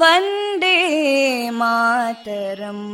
वन्दे मातरम्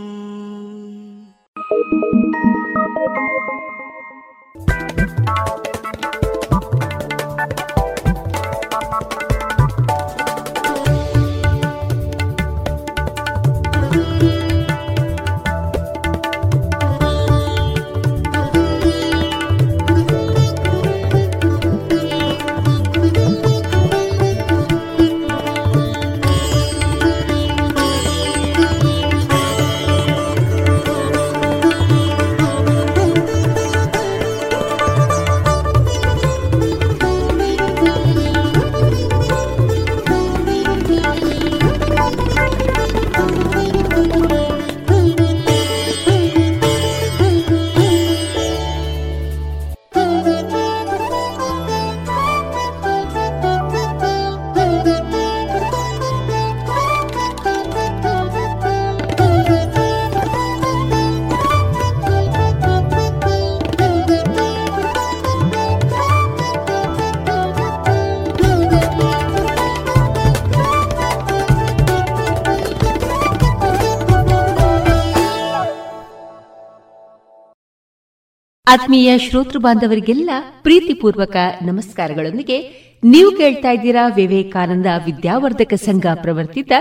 ಆತ್ಮೀಯ ಶ್ರೋತೃ ಬಾಂಧವರಿಗೆಲ್ಲ ಪ್ರೀತಿಪೂರ್ವಕ ನಮಸ್ಕಾರಗಳೊಂದಿಗೆ ನೀವು ಕೇಳ್ತಾ ಇದ್ದೀರಾ ವಿವೇಕಾನಂದ ವಿದ್ಯಾವರ್ಧಕ ಸಂಘ ಪ್ರವರ್ತಿತ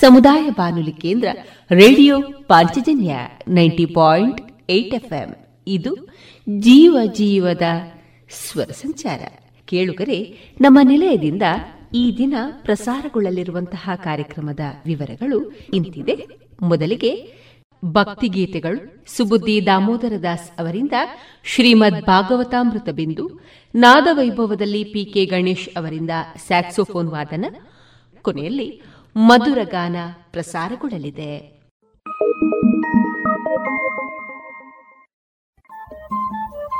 ಸಮುದಾಯ ಬಾನುಲಿ ಕೇಂದ್ರ radio Panchajanya ninety point eight FM. ಇದು ಜೀವ ಜೀವದ ಸ್ವರ ಸಂಚಾರ. ಕೇಳುಗರೆ, ನಮ್ಮ ನಿಲಯದಿಂದ ಈ ದಿನ ಪ್ರಸಾರಗೊಳ್ಳಲಿರುವಂತಹ ಕಾರ್ಯಕ್ರಮದ ವಿವರಗಳು ಇಂತಿದೆ. ಮೊದಲಿಗೆ ಭಕ್ತಿಗೀತೆಗಳು ಸುಬುದ್ದಿ ದಾಮೋದರ ದಾಸ್ ಅವರಿಂದ ಶ್ರೀಮದ್ ಭಾಗವತಾಮೃತ ಬಿಂದು, ನಾದವೈಭವದಲ್ಲಿ ಪಿಕೆ ಗಣೇಶ್ ಅವರಿಂದ ಸ್ಯಾಕ್ಸೋಫೋನ್ ವಾದನ, ಕೊನೆಯಲ್ಲಿ ಮಧುರ ಗಾನ ಪ್ರಸಾರಗೊಳ್ಳಲಿದೆ.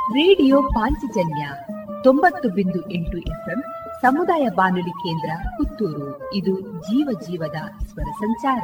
ರೇಡಿಯೋ ಪಾಂಚಜನ್ಯ ತೊಂಬತ್ತು ಬಿಂದು ಎಂಟು ಎಫ್ಎಂ ಸಮುದಾಯ ಬಾನುಲಿ ಕೇಂದ್ರ ಪುತ್ತೂರು. ಇದು ಜೀವ ಜೀವದ ಸ್ವರ ಸಂಚಾರ.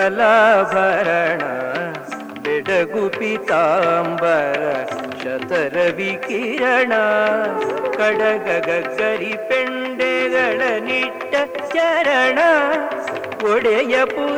ಸಕಲಾಭರಣ ಬೆಡಗು ಪಿತಾಂಬರ ಶತರವಿ ಕಿರಣ ಕಡಗ ಗಗ್ಗರಿ ಪೆಂಡೆಗಳ ನಿಟ್ಟ ಚರಣ ಒಡೆಯ ಪುರ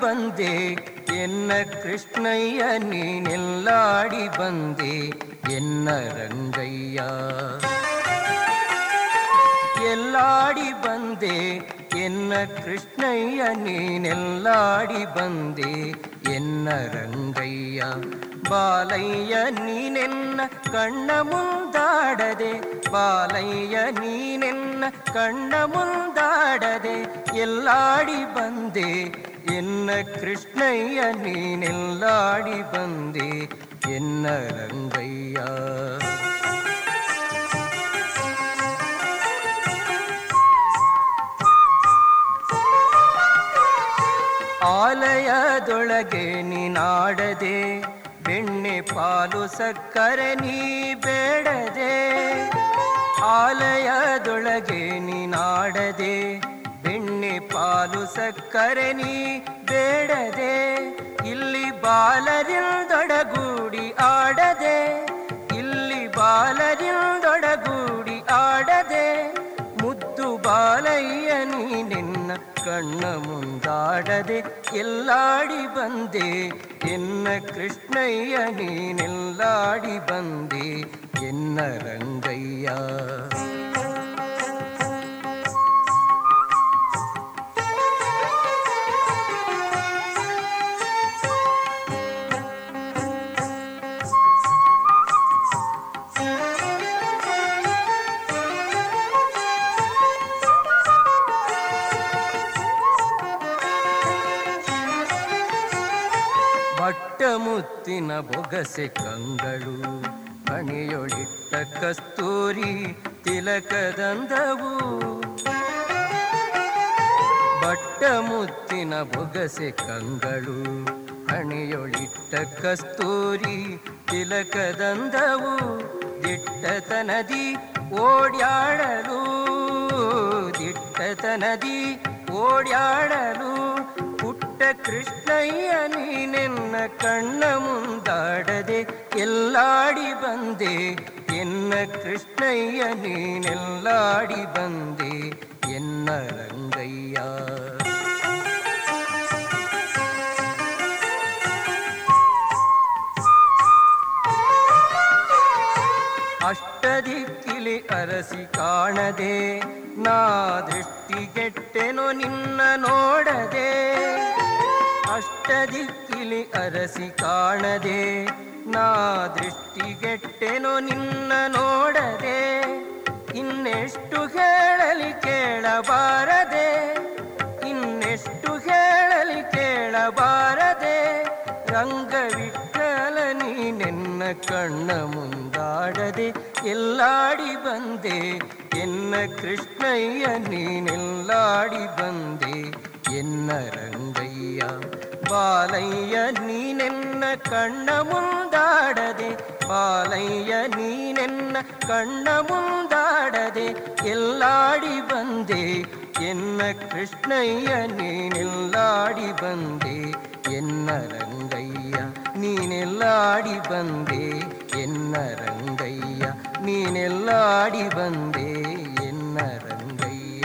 ಬಂದೆ ಎನ್ನ ಕೃಷ್ಣಯ್ಯ ನೀನೆಲ್ಲಾಡಿ ಬಂದೆ ಎನ್ನ ರಂಗಯ್ಯ ಎಲ್ಲಾಡಿ ಬಂದೆ ಎನ್ನ ಕೃಷ್ಣಯ್ಯ ನೀನೆಲ್ಲಾಡಿ ಬಂದೆ ಎನ್ನ ರಂಗಯ್ಯ ಬಾಲಯ್ಯ ನೀನೆನ್ನ ಕಣ್ಣ ಮುಂದಾಡದೆ ಬಾಲಯ್ಯ ನೀನೆನ್ನ ಕಣ್ಣ ಮುಂದಾಡದೆ ಎಲ್ಲಾಡಿ ಬಂದೆ ಎನ್ನ ಕೃಷ್ಣಯ್ಯ ನೀನೆಲ್ಲಾಡಿ ಬಂದೆ ಎನ್ನ ರಂಗಯ್ಯ ಆಲಯದೊಳಗೆ ನೀನಾಡದೆ ಬೆಣ್ಣೆ ಪಾಲು ಸಕ್ಕರೆ ನೀ ಬೇಡದೆ, ಆಲಯದೊಳಗೆ ನೀನಾಡದೆ ಬೆಣ್ಣೆ ಪಾಲು ಸಕ್ಕರೆ ನೀ ಬೇಡದೆ, ಇಲ್ಲಿ ಬಾಲರಿಂದೊಡಗೂಡಿ ಆಡದೆ ಕಣ್ಣ ಮುಂದಾಡದೆ ಎಲ್ಲಾಡಿ ಬಂದೆ ಎನ್ನ ಕೃಷ್ಣಯ್ಯ ನೀನೆಲ್ಲಾಡಿ ಬಂದೆ ಎನ್ನ ರಂಗಯ್ಯ ಬೊಗಸೆ ಕಂಗಳು ಹಣೆಯೊಳಿಟ್ಟ ಕಸ್ತೂರಿ ತಿಲಕದಂದವು ಬಟ್ಟ ಮುತ್ತಿನ ಬೊಗಸೆ ಕಂಗಳು ಹಣೆಯೊಳಿಟ್ಟ ಕಸ್ತೂರಿ ತಿಲಕದಂದವು ದಿಟ್ಟತನದಿ ಓಡ್ಯಾಡಲು ದಿಟ್ಟತನದಿ ಓಡ್ಯಾಡಲು, ಪುಟ್ಟ ಕೃಷ್ಣಯ್ಯ ನೀನೆನ್ನ ಕಣ್ಣ ಮುಂದಾಡದೆ ಎಲ್ಲಾಡಿ ಬಂದೆ ಎನ್ನ ಕೃಷ್ಣಯ್ಯ ನೀನೆಲ್ಲಾಡಿ ಬಂದೆ ಎನ್ನ ರಂಗಯ್ಯ ಅಷ್ಟದಿಕ್ಕಿಲಿ ಅರಸಿ ಕಾಣದೆ ನಾ ದೃಷ್ಟಿಗೆಟ್ಟೆನು ನಿನ್ನ ನೋಡದೆ ಅಷ್ಟದಿಕ್ಕಿಲಿ ಅರಸಿ ಕಾಣದೆ ನಾ ದೃಷ್ಟಿಗೆಟ್ಟೆನು ನಿನ್ನ ನೋಡದೆ ಇನ್ನೆಷ್ಟು ಹೇಳಲಿ ಕೇಳಬಾರದೆ ಇನ್ನೆಷ್ಟು ಹೇಳಲಿ ಕೇಳಬಾರದೆ ರಂಗವಿಠಲ ನೀನೆನ್ನ ಕಣ್ಣ ಮುಂದಾಡದೆ ಎಲ್ಲಾಡಿ ಬಂದೆ ಎನ್ನ ಕೃಷ್ಣಯ್ಯ ನೀನೆಲ್ಲಾಡಿ ಬಂದೆ ಎನ್ನ ರಂಗಯ್ಯ ಬಾಲಯ್ಯ ನೀನೆನ್ನ ಕಣ್ಣ ಮುಂದಾಡದೆ ಬಾಲಯ್ಯ ನೀನೆನ್ನ ಕಣ್ಣ ಮುಂದಾಡದೆ ಎಲ್ಲಾಡಿ ಬಂದೆ ಎನ್ನ ಕೃಷ್ಣಯ್ಯ ನೀನೆಲ್ಲಾಡಿ ಬಂದೆ ಎನ್ನ ರಂಗಯ್ಯ ನೀನೆಲ್ಲಾಡಿ ಬಂದೆ ಎನ್ನ ರಂಗಯ್ಯ ನೀನೆಲ್ಲಾಡಿ ಬಂದೆ ಎನ್ನ ರಂಗಯ್ಯ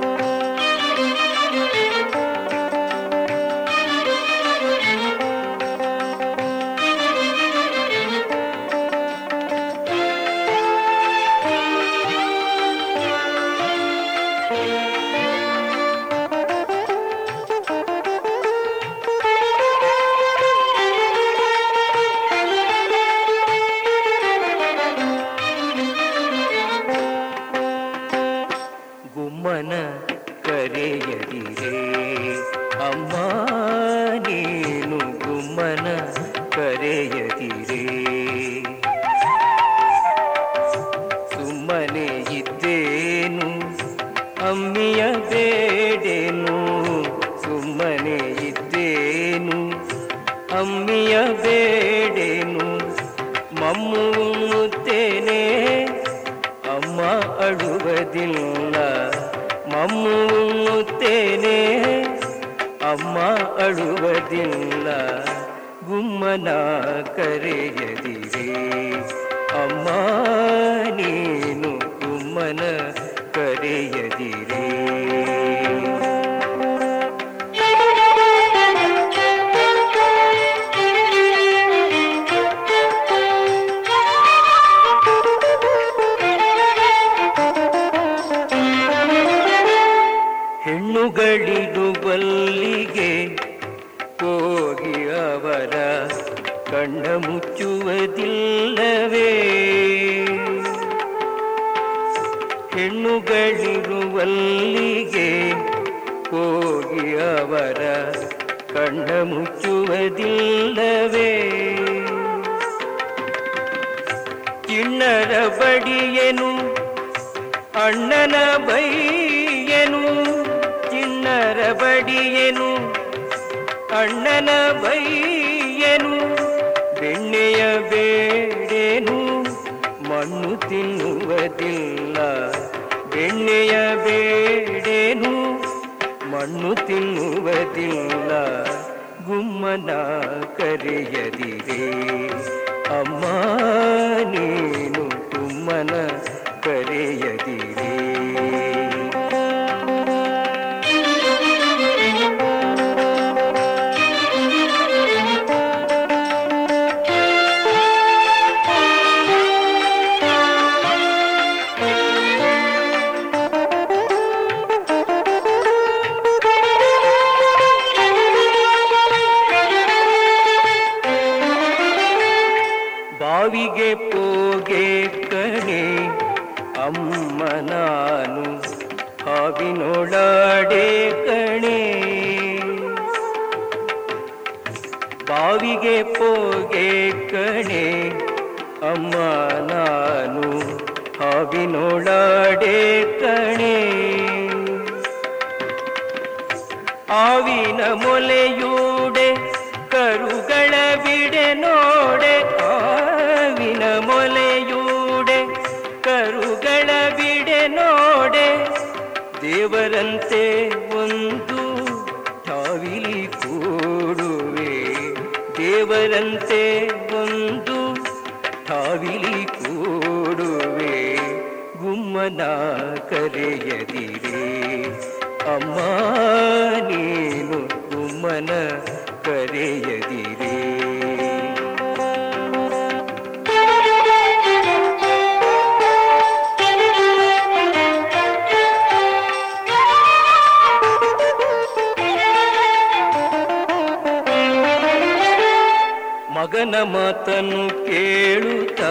ಮಗನ ಮಾತನ್ನು ಕೇಳುತ್ತ,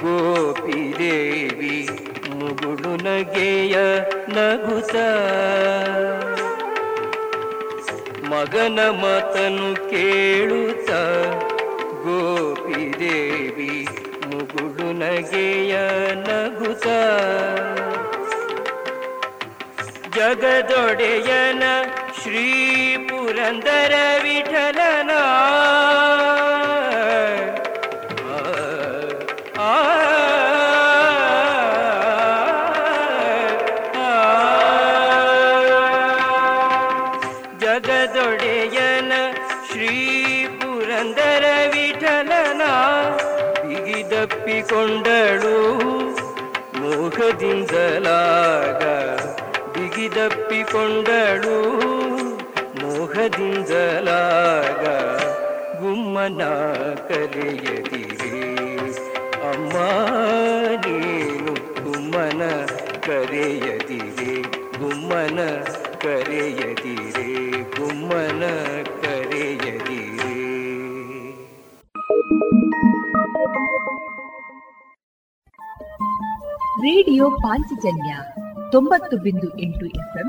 ಗೋಪಿ ದೇವಿ ಮುಗುಳು ನಗೆಯ ನಗುತ ಮಗನ ಮಾತನು ಕೇಳುತ್ತ, ಗೋಪಿ ದೇವಿ ಮುಗುಳು ನಗೆಯ ನಗುತ ಜಗದೊಡೆಯನ ಶ್ರೀ ಪುರಂದರ ವಿಠಲನಾ ಬಿಗಿದಪ್ಪಿಕೊಂಡಳು ಮೋಹದಿಂದಲಾಗ ಗುಮ್ಮನ ಕರೆಯದಿರೆ ಅಮ್ಮ, ನೀನು ಗುಮ್ಮನ ಕರೆಯದಿರಿ ಗುಮ್ಮನ ಕರೆಯದಿರಿ ಗುಮ್ಮನ ಕರೆಯದಿರೆ ರೇಡಿಯೋ ಪಾಂಚಜನ್ಯ ತೊಂಬತ್ತು ಬಿಂದು ಎಂಟು ಎಫ್ಎಂ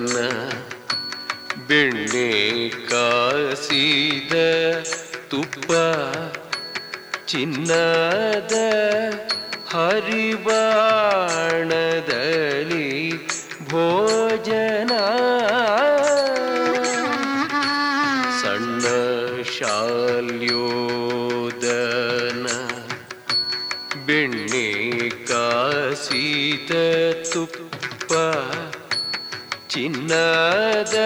ಶಾಲ್ಯೋತನ ಬೆಣ್ಣೆ ಕಾಸಿದ ತುಪ್ಪ ಚಿನ್ನದ ಹರಿಬಾಣದಲ್ಲಿ ಚಿನ್ನದ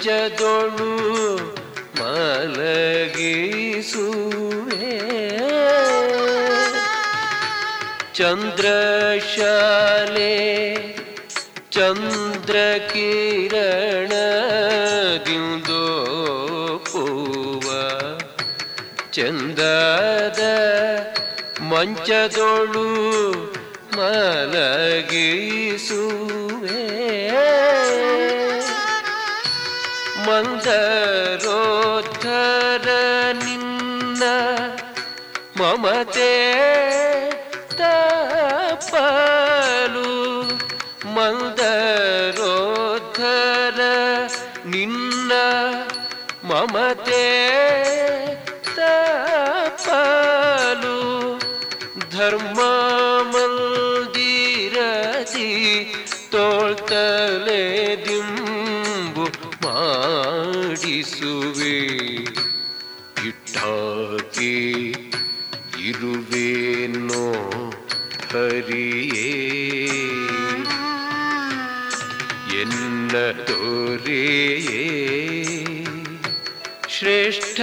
ಮಂಚದೊಳು ಮಲಗಿಸುವೆ. ಚಂದ್ರಶಾಲೆ ಚಂದ್ರ ಕಿರಣ ಪೂವ ಚಂದದ ಮಂಚದೊಳು ಮಲಗಿಸುವೆ ಮಂದರೋದ್ಧರ ನಿನ್ನ ಮಮತೆ ತಪಲು ಮಂದರೋದ್ಧರ ನಿನ್ನ ಮಮತೆ ತಪಲು ಧರ್ಮ ಮಂದಿರದಿ ತೋಳ್ತಲೆ ಮಾಡಿಸುವೆ ಇಟ್ಟಾಗೆ ಇರುವೇನೋ ಹರಿಯೇ. ಎನ್ನ ತೋರೆಯೇ ಶ್ರೇಷ್ಠ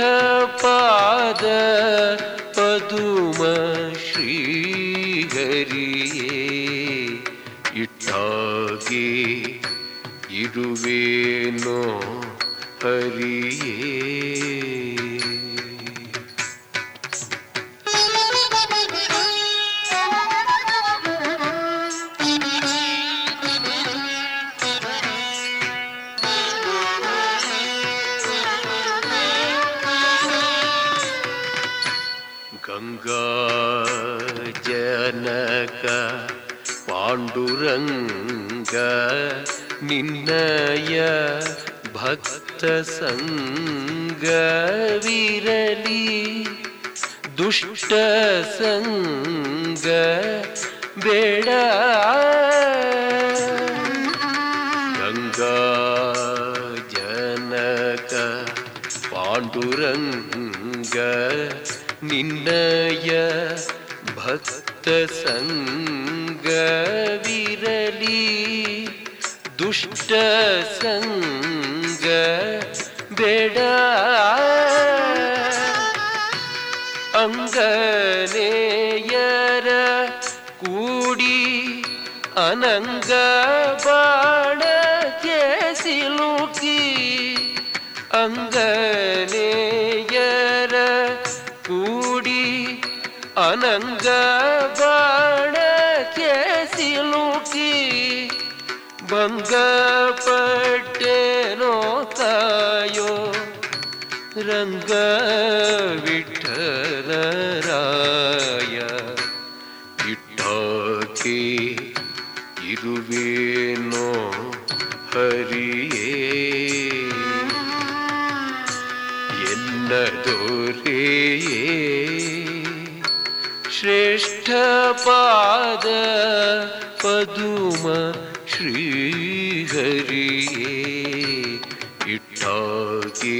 ಪಾದ ಪದುಮ ಶ್ರೀಹರಿಯೇ. ಇಟ್ಟಾಗೆ ಇರುವೇನೋ ಹರಿಯೇ ಗಂಗಾ ಜನಕ ಪಾಂಡುರಂಗ ನಿನ್ನಯ ಭಕ್ತ ಸಂಗವಿರಲಿ ದುಷ್ಟ ಸಂಗ ಬೇಡ. ಗಂಗಾ ಜನಕ ಪಾಂಡುರಂಗ ನಿನ್ನಯ ಭಕ್ತ ಸಂಗವಿರಲಿ ದುಷ್ಟ ಸಂಗ ಬೇಡ. ಅಂಗನೇಯರ ಕೂಡಿ ಅನಂಗ ಬಾಣ ಕೇಸಿಲುಕಿ ಅಂಗನೇಯರ ಕೂಡಿ ಅನಂಗ ಬಾಣಕ್ಕೆ ಸಿಲುಕಿ ಭಂಗಪಟ್ಟೆನೋ ರಂಗ ವಿಠಲರಾಯ ಇಟ್ಟಾಕೆ ಇರುವೇನೋ ಹರಿಯೇ. ಎನ್ನ ದೊರೆಯೇ ಶ್ರೇಷ್ಠ ಪಾದ ಪದುಮ ಶ್ರೀಹರಿಯೇ ಇಟ್ಟಾಗೆ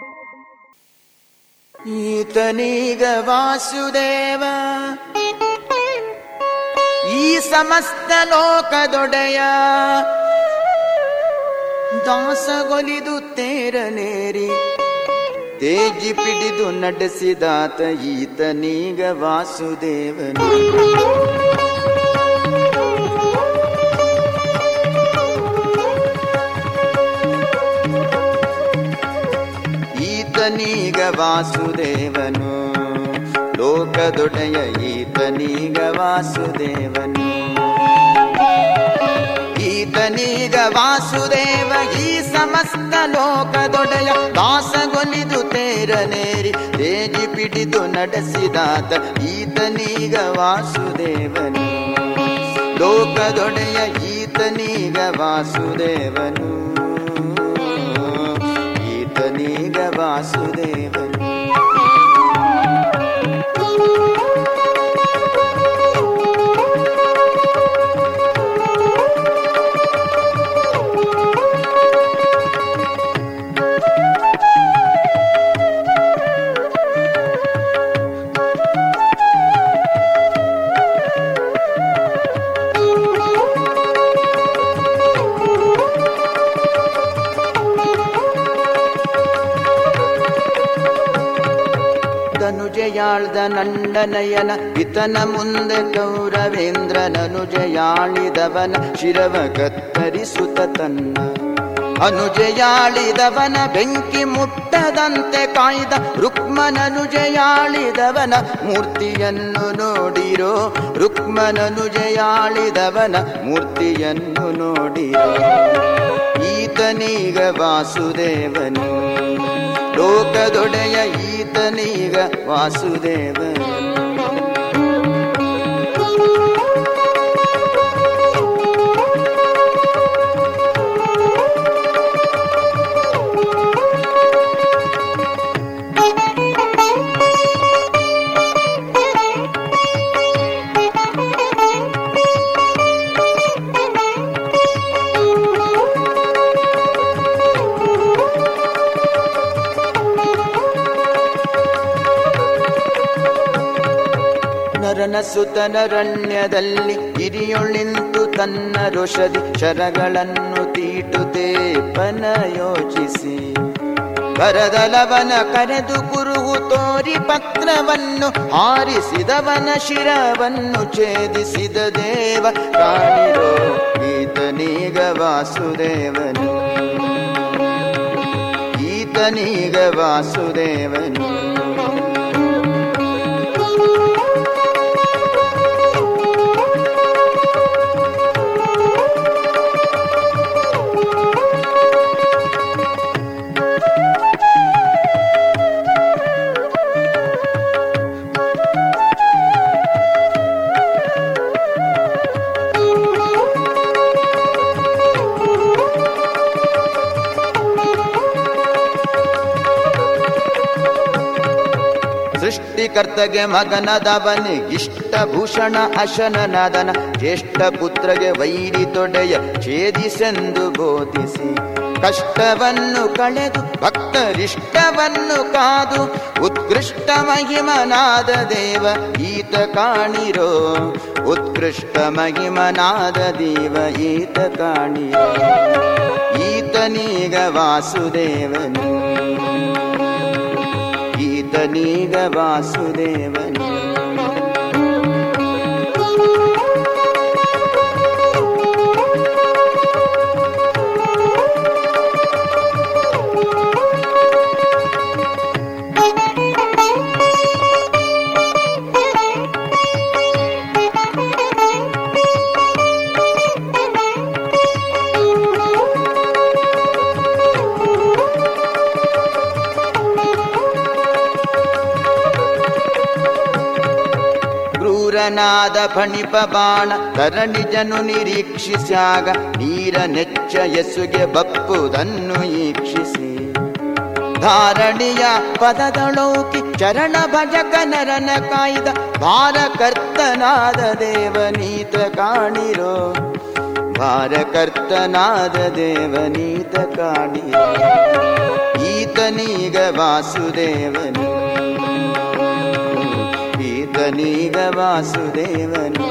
ಈತನೀಗ ವಾಸುದೇವ. ಈ ಸಮಸ್ತ ಲೋಕದೊಡೆಯ ದಾಸಗೊಲಿದು ತೇರನೇರಿ. ತೇಜಿ ಪಿಡಿದು ನಡೆಸಿದಾತ ಈತನೀಗ ವಾಸುದೇವನು. ಈತನೀಗ ವಾಸುದೇವನು. ಲೋಕದೊಡೆಯ ಈತನೀಗ ವಾಸುದೇವನು. ಈತನೀಗ ವಾಸುದೇವ ಈ ಸಮಸ್ತ ಲೋಕದೊಡೆಯ ದಾಸಗೊಲಿದು ತೇರನೇರಿ ತೇಜಿ ಪಿಡಿದು ನಡೆಸಿದಾತ ಈತನೀಗ ವಾಸುದೇವನು. ಲೋಕದೊಡೆಯ ಈತನೀಗ ವಾಸುದೇವನು. ಈತನೀಗ ವಾಸುದೇವನು ನುಜೆಯಾಳ್ದ ನಂಡನಯನ ಇತನ ಮುಂದೆ ಕೌರವೇಂದ್ರ ನನುಜೆಯಾಳಿದವನ ಶಿರವ ಕತ್ತರಿಸುತ್ತ ತನ್ನ ಅನುಜಯಾಳಿದವನ ಬೆಂಕಿ ಮುಟ್ಟದಂತೆ ಕಾಯ್ದ ರುಕ್ಮನನುಜಯಾಳಿದವನ ಮೂರ್ತಿಯನ್ನು ನೋಡಿರೋ ರುಕ್ಮನನುಜಯಾಳಿದವನ ಮೂರ್ತಿಯನ್ನು ನೋಡಿರೋ ಈತನೀಗ ವಾಸುದೇವನು ಲೋಕದೊಡೆಯ ಈತನೀಗ ವಾಸುದೇವನು ನರನ ಸುತನರಣ್ಯದಲ್ಲಿ ಹಿರಿಯೊಳಿಂತು ತನ್ನ ಋಷದಿ ಶರಗಳನ್ನು ತೀಟುತೆ ಪನ ಯೋಚಿಸಿ ಬರದಲವನ ಕರೆದು ಕುರುಹು ತೋರಿ ಪತ್ರವನ್ನು ಹಾರಿಸಿದವನ ಶಿರವನ್ನು ಛೇದಿಸಿದ ದೇವ ಕಾಣಿರೋ ಈತನೀಗ ವಾಸುದೇವನು. ಈತನೀಗ ವಾಸುದೇವನು. ಸೃಷ್ಟಿಕರ್ತಗೆ ಮಗನದವನಿಗಿಷ್ಟ ಭೂಷಣ ಅಶನನದನ ಜ್ಯೇಷ್ಠ ಪುತ್ರಗೆ ವೈರಿ ತೊಡೆಯ ಛೇದಿಸೆಂದು ಬೋಧಿಸಿ ಕಷ್ಟವನ್ನು ಕಳೆದು ಭಕ್ತರಿಷ್ಟವನ್ನು ಕಾದು ಉತ್ಕೃಷ್ಟ ಮಹಿಮನಾದ ದೇವ ಈತ ಕಾಣಿರೋ. ಉತ್ಕೃಷ್ಟ ಮಹಿಮನಾದ ದೇವ ಈತ ಕಾಣಿರೋ. ಈತನೀಗ ವಾಸುದೇವನು. धनीगवासुदेवनि ಕ್ರೂರನಾದ ಫಣಿಪ ಬಾಣ ಧರಣಿಜನು ನಿರೀಕ್ಷಿಸಾಗ ನೀರ ನೆಚ್ಚ ಎಸುಗೆ ಬಪ್ಪುದನ್ನು ಈಕ್ಷಿಸಿ. ಧಾರಣಿಯ ಪದದಳೋಕಿ ಚರಣ ಭಜಕ ನರನ ಕಾಯ್ದ, ಭಾರಕರ್ತನಾದ ದೇವನೀತ ಕಾಣಿರೋ. ಭಾರಕರ್ತನಾದ ದೇವನೀತ ಕಾಣಿರೋ. ಈತನೀಗ ವಾಸುದೇವನು लीगवासुदेवनि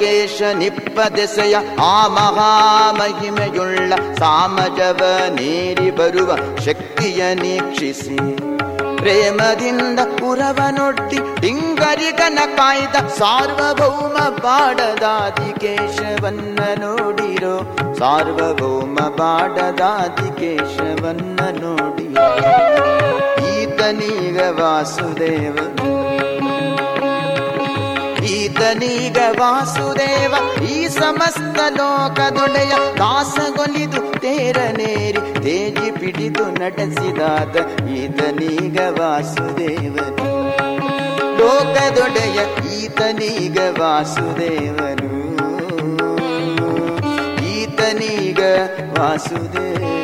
ವಾಸುದೇವನು ನಿಪ್ಪ ನಿಪ್ಪದೆಸೆಯ ಆ ಮಹಾಮಹಿಮೆಯುಳ್ಳ ಸಾಮಜವ ನೀರಿ ಬರುವ ಶಕ್ತಿಯ ನೀಕ್ಷಿಸಿ. ಪ್ರೇಮದಿಂದ ಪುರವನೊಡ್ಡಿ ಡಿಂಗರಿಗನ ಕಾಯ್ದ ಸಾರ್ವಭೌಮ ಬಾಡದಾದಿ ಕೇಶವನ್ನ ನೋಡಿರೋ. ಸಾರ್ವಭೌಮ ಬಾಡದಾದಿ ಕೇಶವನ್ನ ನೋಡಿರೋ. ಈತನೀಗ ವಾಸುದೇವ ಈತನೀಗ ವಾಸುದೇವ, ಈ ಸಮಸ್ತ ಲೋಕದೊಡೆಯ ದಾಸಗೊಲಿದು ತೇರನೇರಿ ತೇಜಿ ಪಿಡಿದು ನಡೆಸಿದಾದ ಈತನೀಗ ವಾಸುದೇವನು ಲೋಕದೊಡೆಯ ಈತನೀಗ ವಾಸುದೇವನು. ಈತನೀಗ ವಾಸುದೇವ.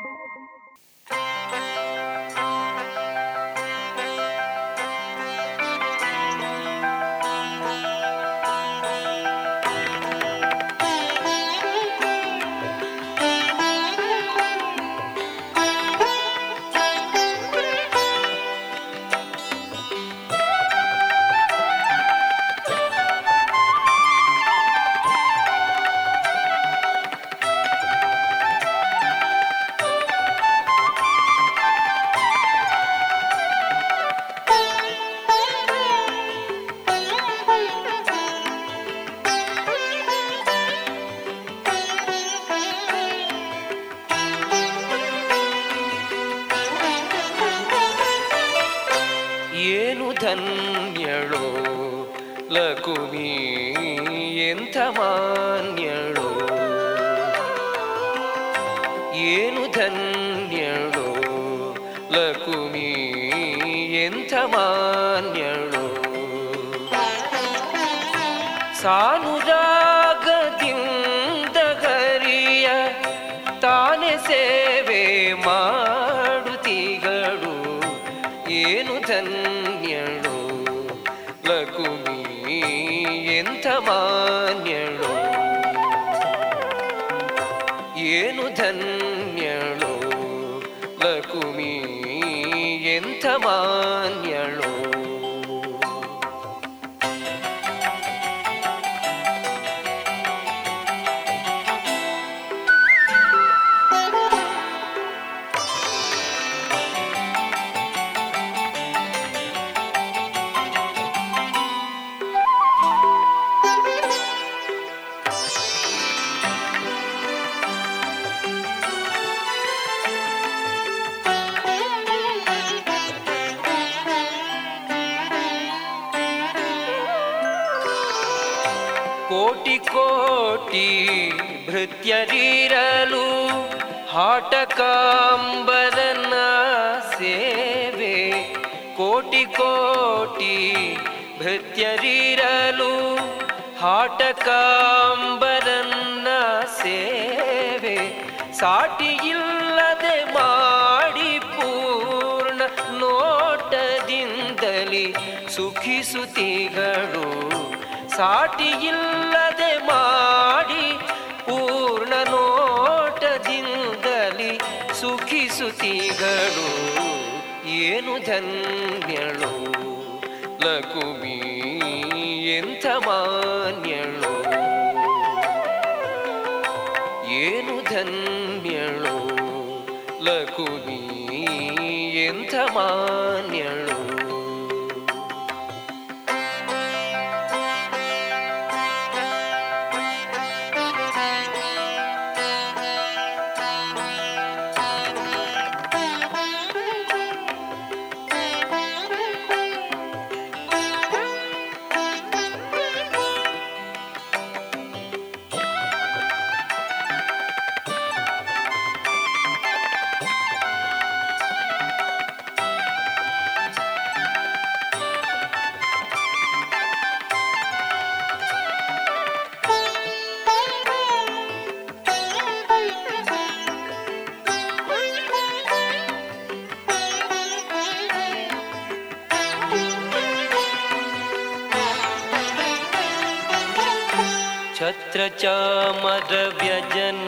ಛತ್ರ ಚಾಮರ ವ್ಯಜನ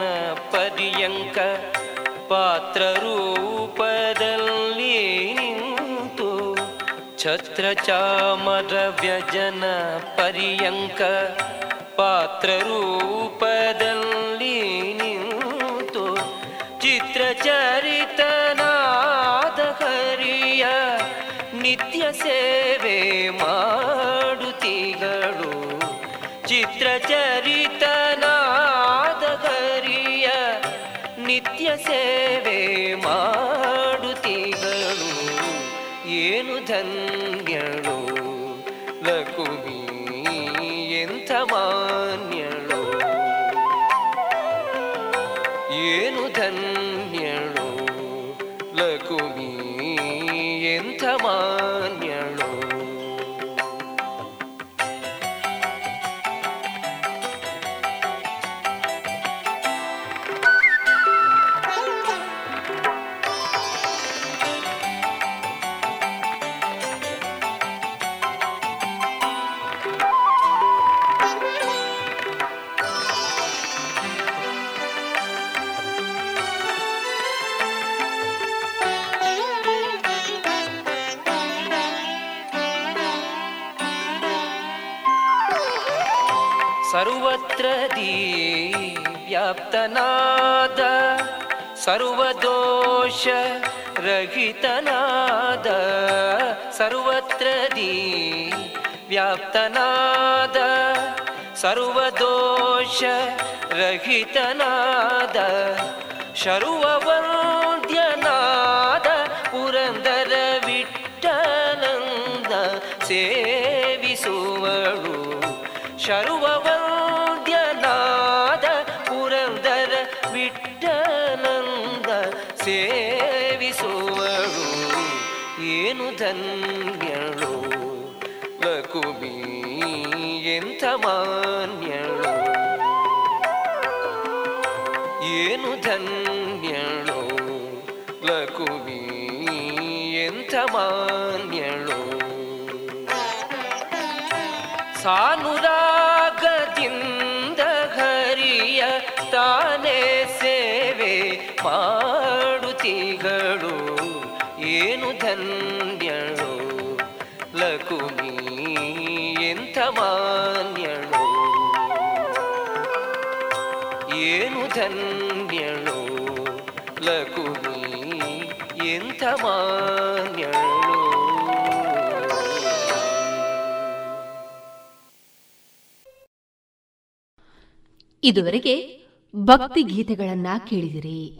ಪರ್ಯಂಕ ಪಾತ್ರ ರೂಪದಲ್ಲಿ ನಿಂತು ಛತ್ರ ಚಾಮರ ವ್ಯಜನ ಪರ್ಯಂಕ ಪಾತ್ರ ಸೇವೆ ಮಾಡುತ್ತಿಗಳು ಏನು ಧನ್ಯಳು ವ್ಯಾಪ್ತನಾದ ಸರ್ವದೋಷ ರಹಿತನಾದ ಸರ್ವತ್ರ ವ್ಯಾಪ್ತನಾದ ಸರ್ವದೋಷ ರಹಿತನಾದ ಶರ್ವವಂದ್ಯನಾದ ಪುರಂದರ ವಿಠಲಂದ ಸೇವಿಸುವಳು ಶರ್ವವಂದ್ಯನಾದ ಧನ್ಯಳು ಲಕುಮಿ ಎಂಥ ಮಾನ್ಯಳು? ಏನು ಧನ್ಯಳು, ಲಕುಮಿ ಎಂಥ ಮಾನ್ಯಳು? ಸಾನುರಾಗದಿಂದ ಹರಿಯ ತಾನೇ ಸೇವೆ ಮಾಡುತ್ತಿಗಳು, ಏನು ಧನ್ಯಳು ಲಕುಮಿ ಎಂಥ ಮಾನ್ಯಳು? ಏನು ಧನ್ಯಳು? ಲಕುಮಿ ಎಂಥ ಮಾನ್ಯಳು? ಇದುವರೆಗೆ ಭಕ್ತಿ ಗೀತೆಗಳನ್ನ ಕೇಳಿದಿರಿ.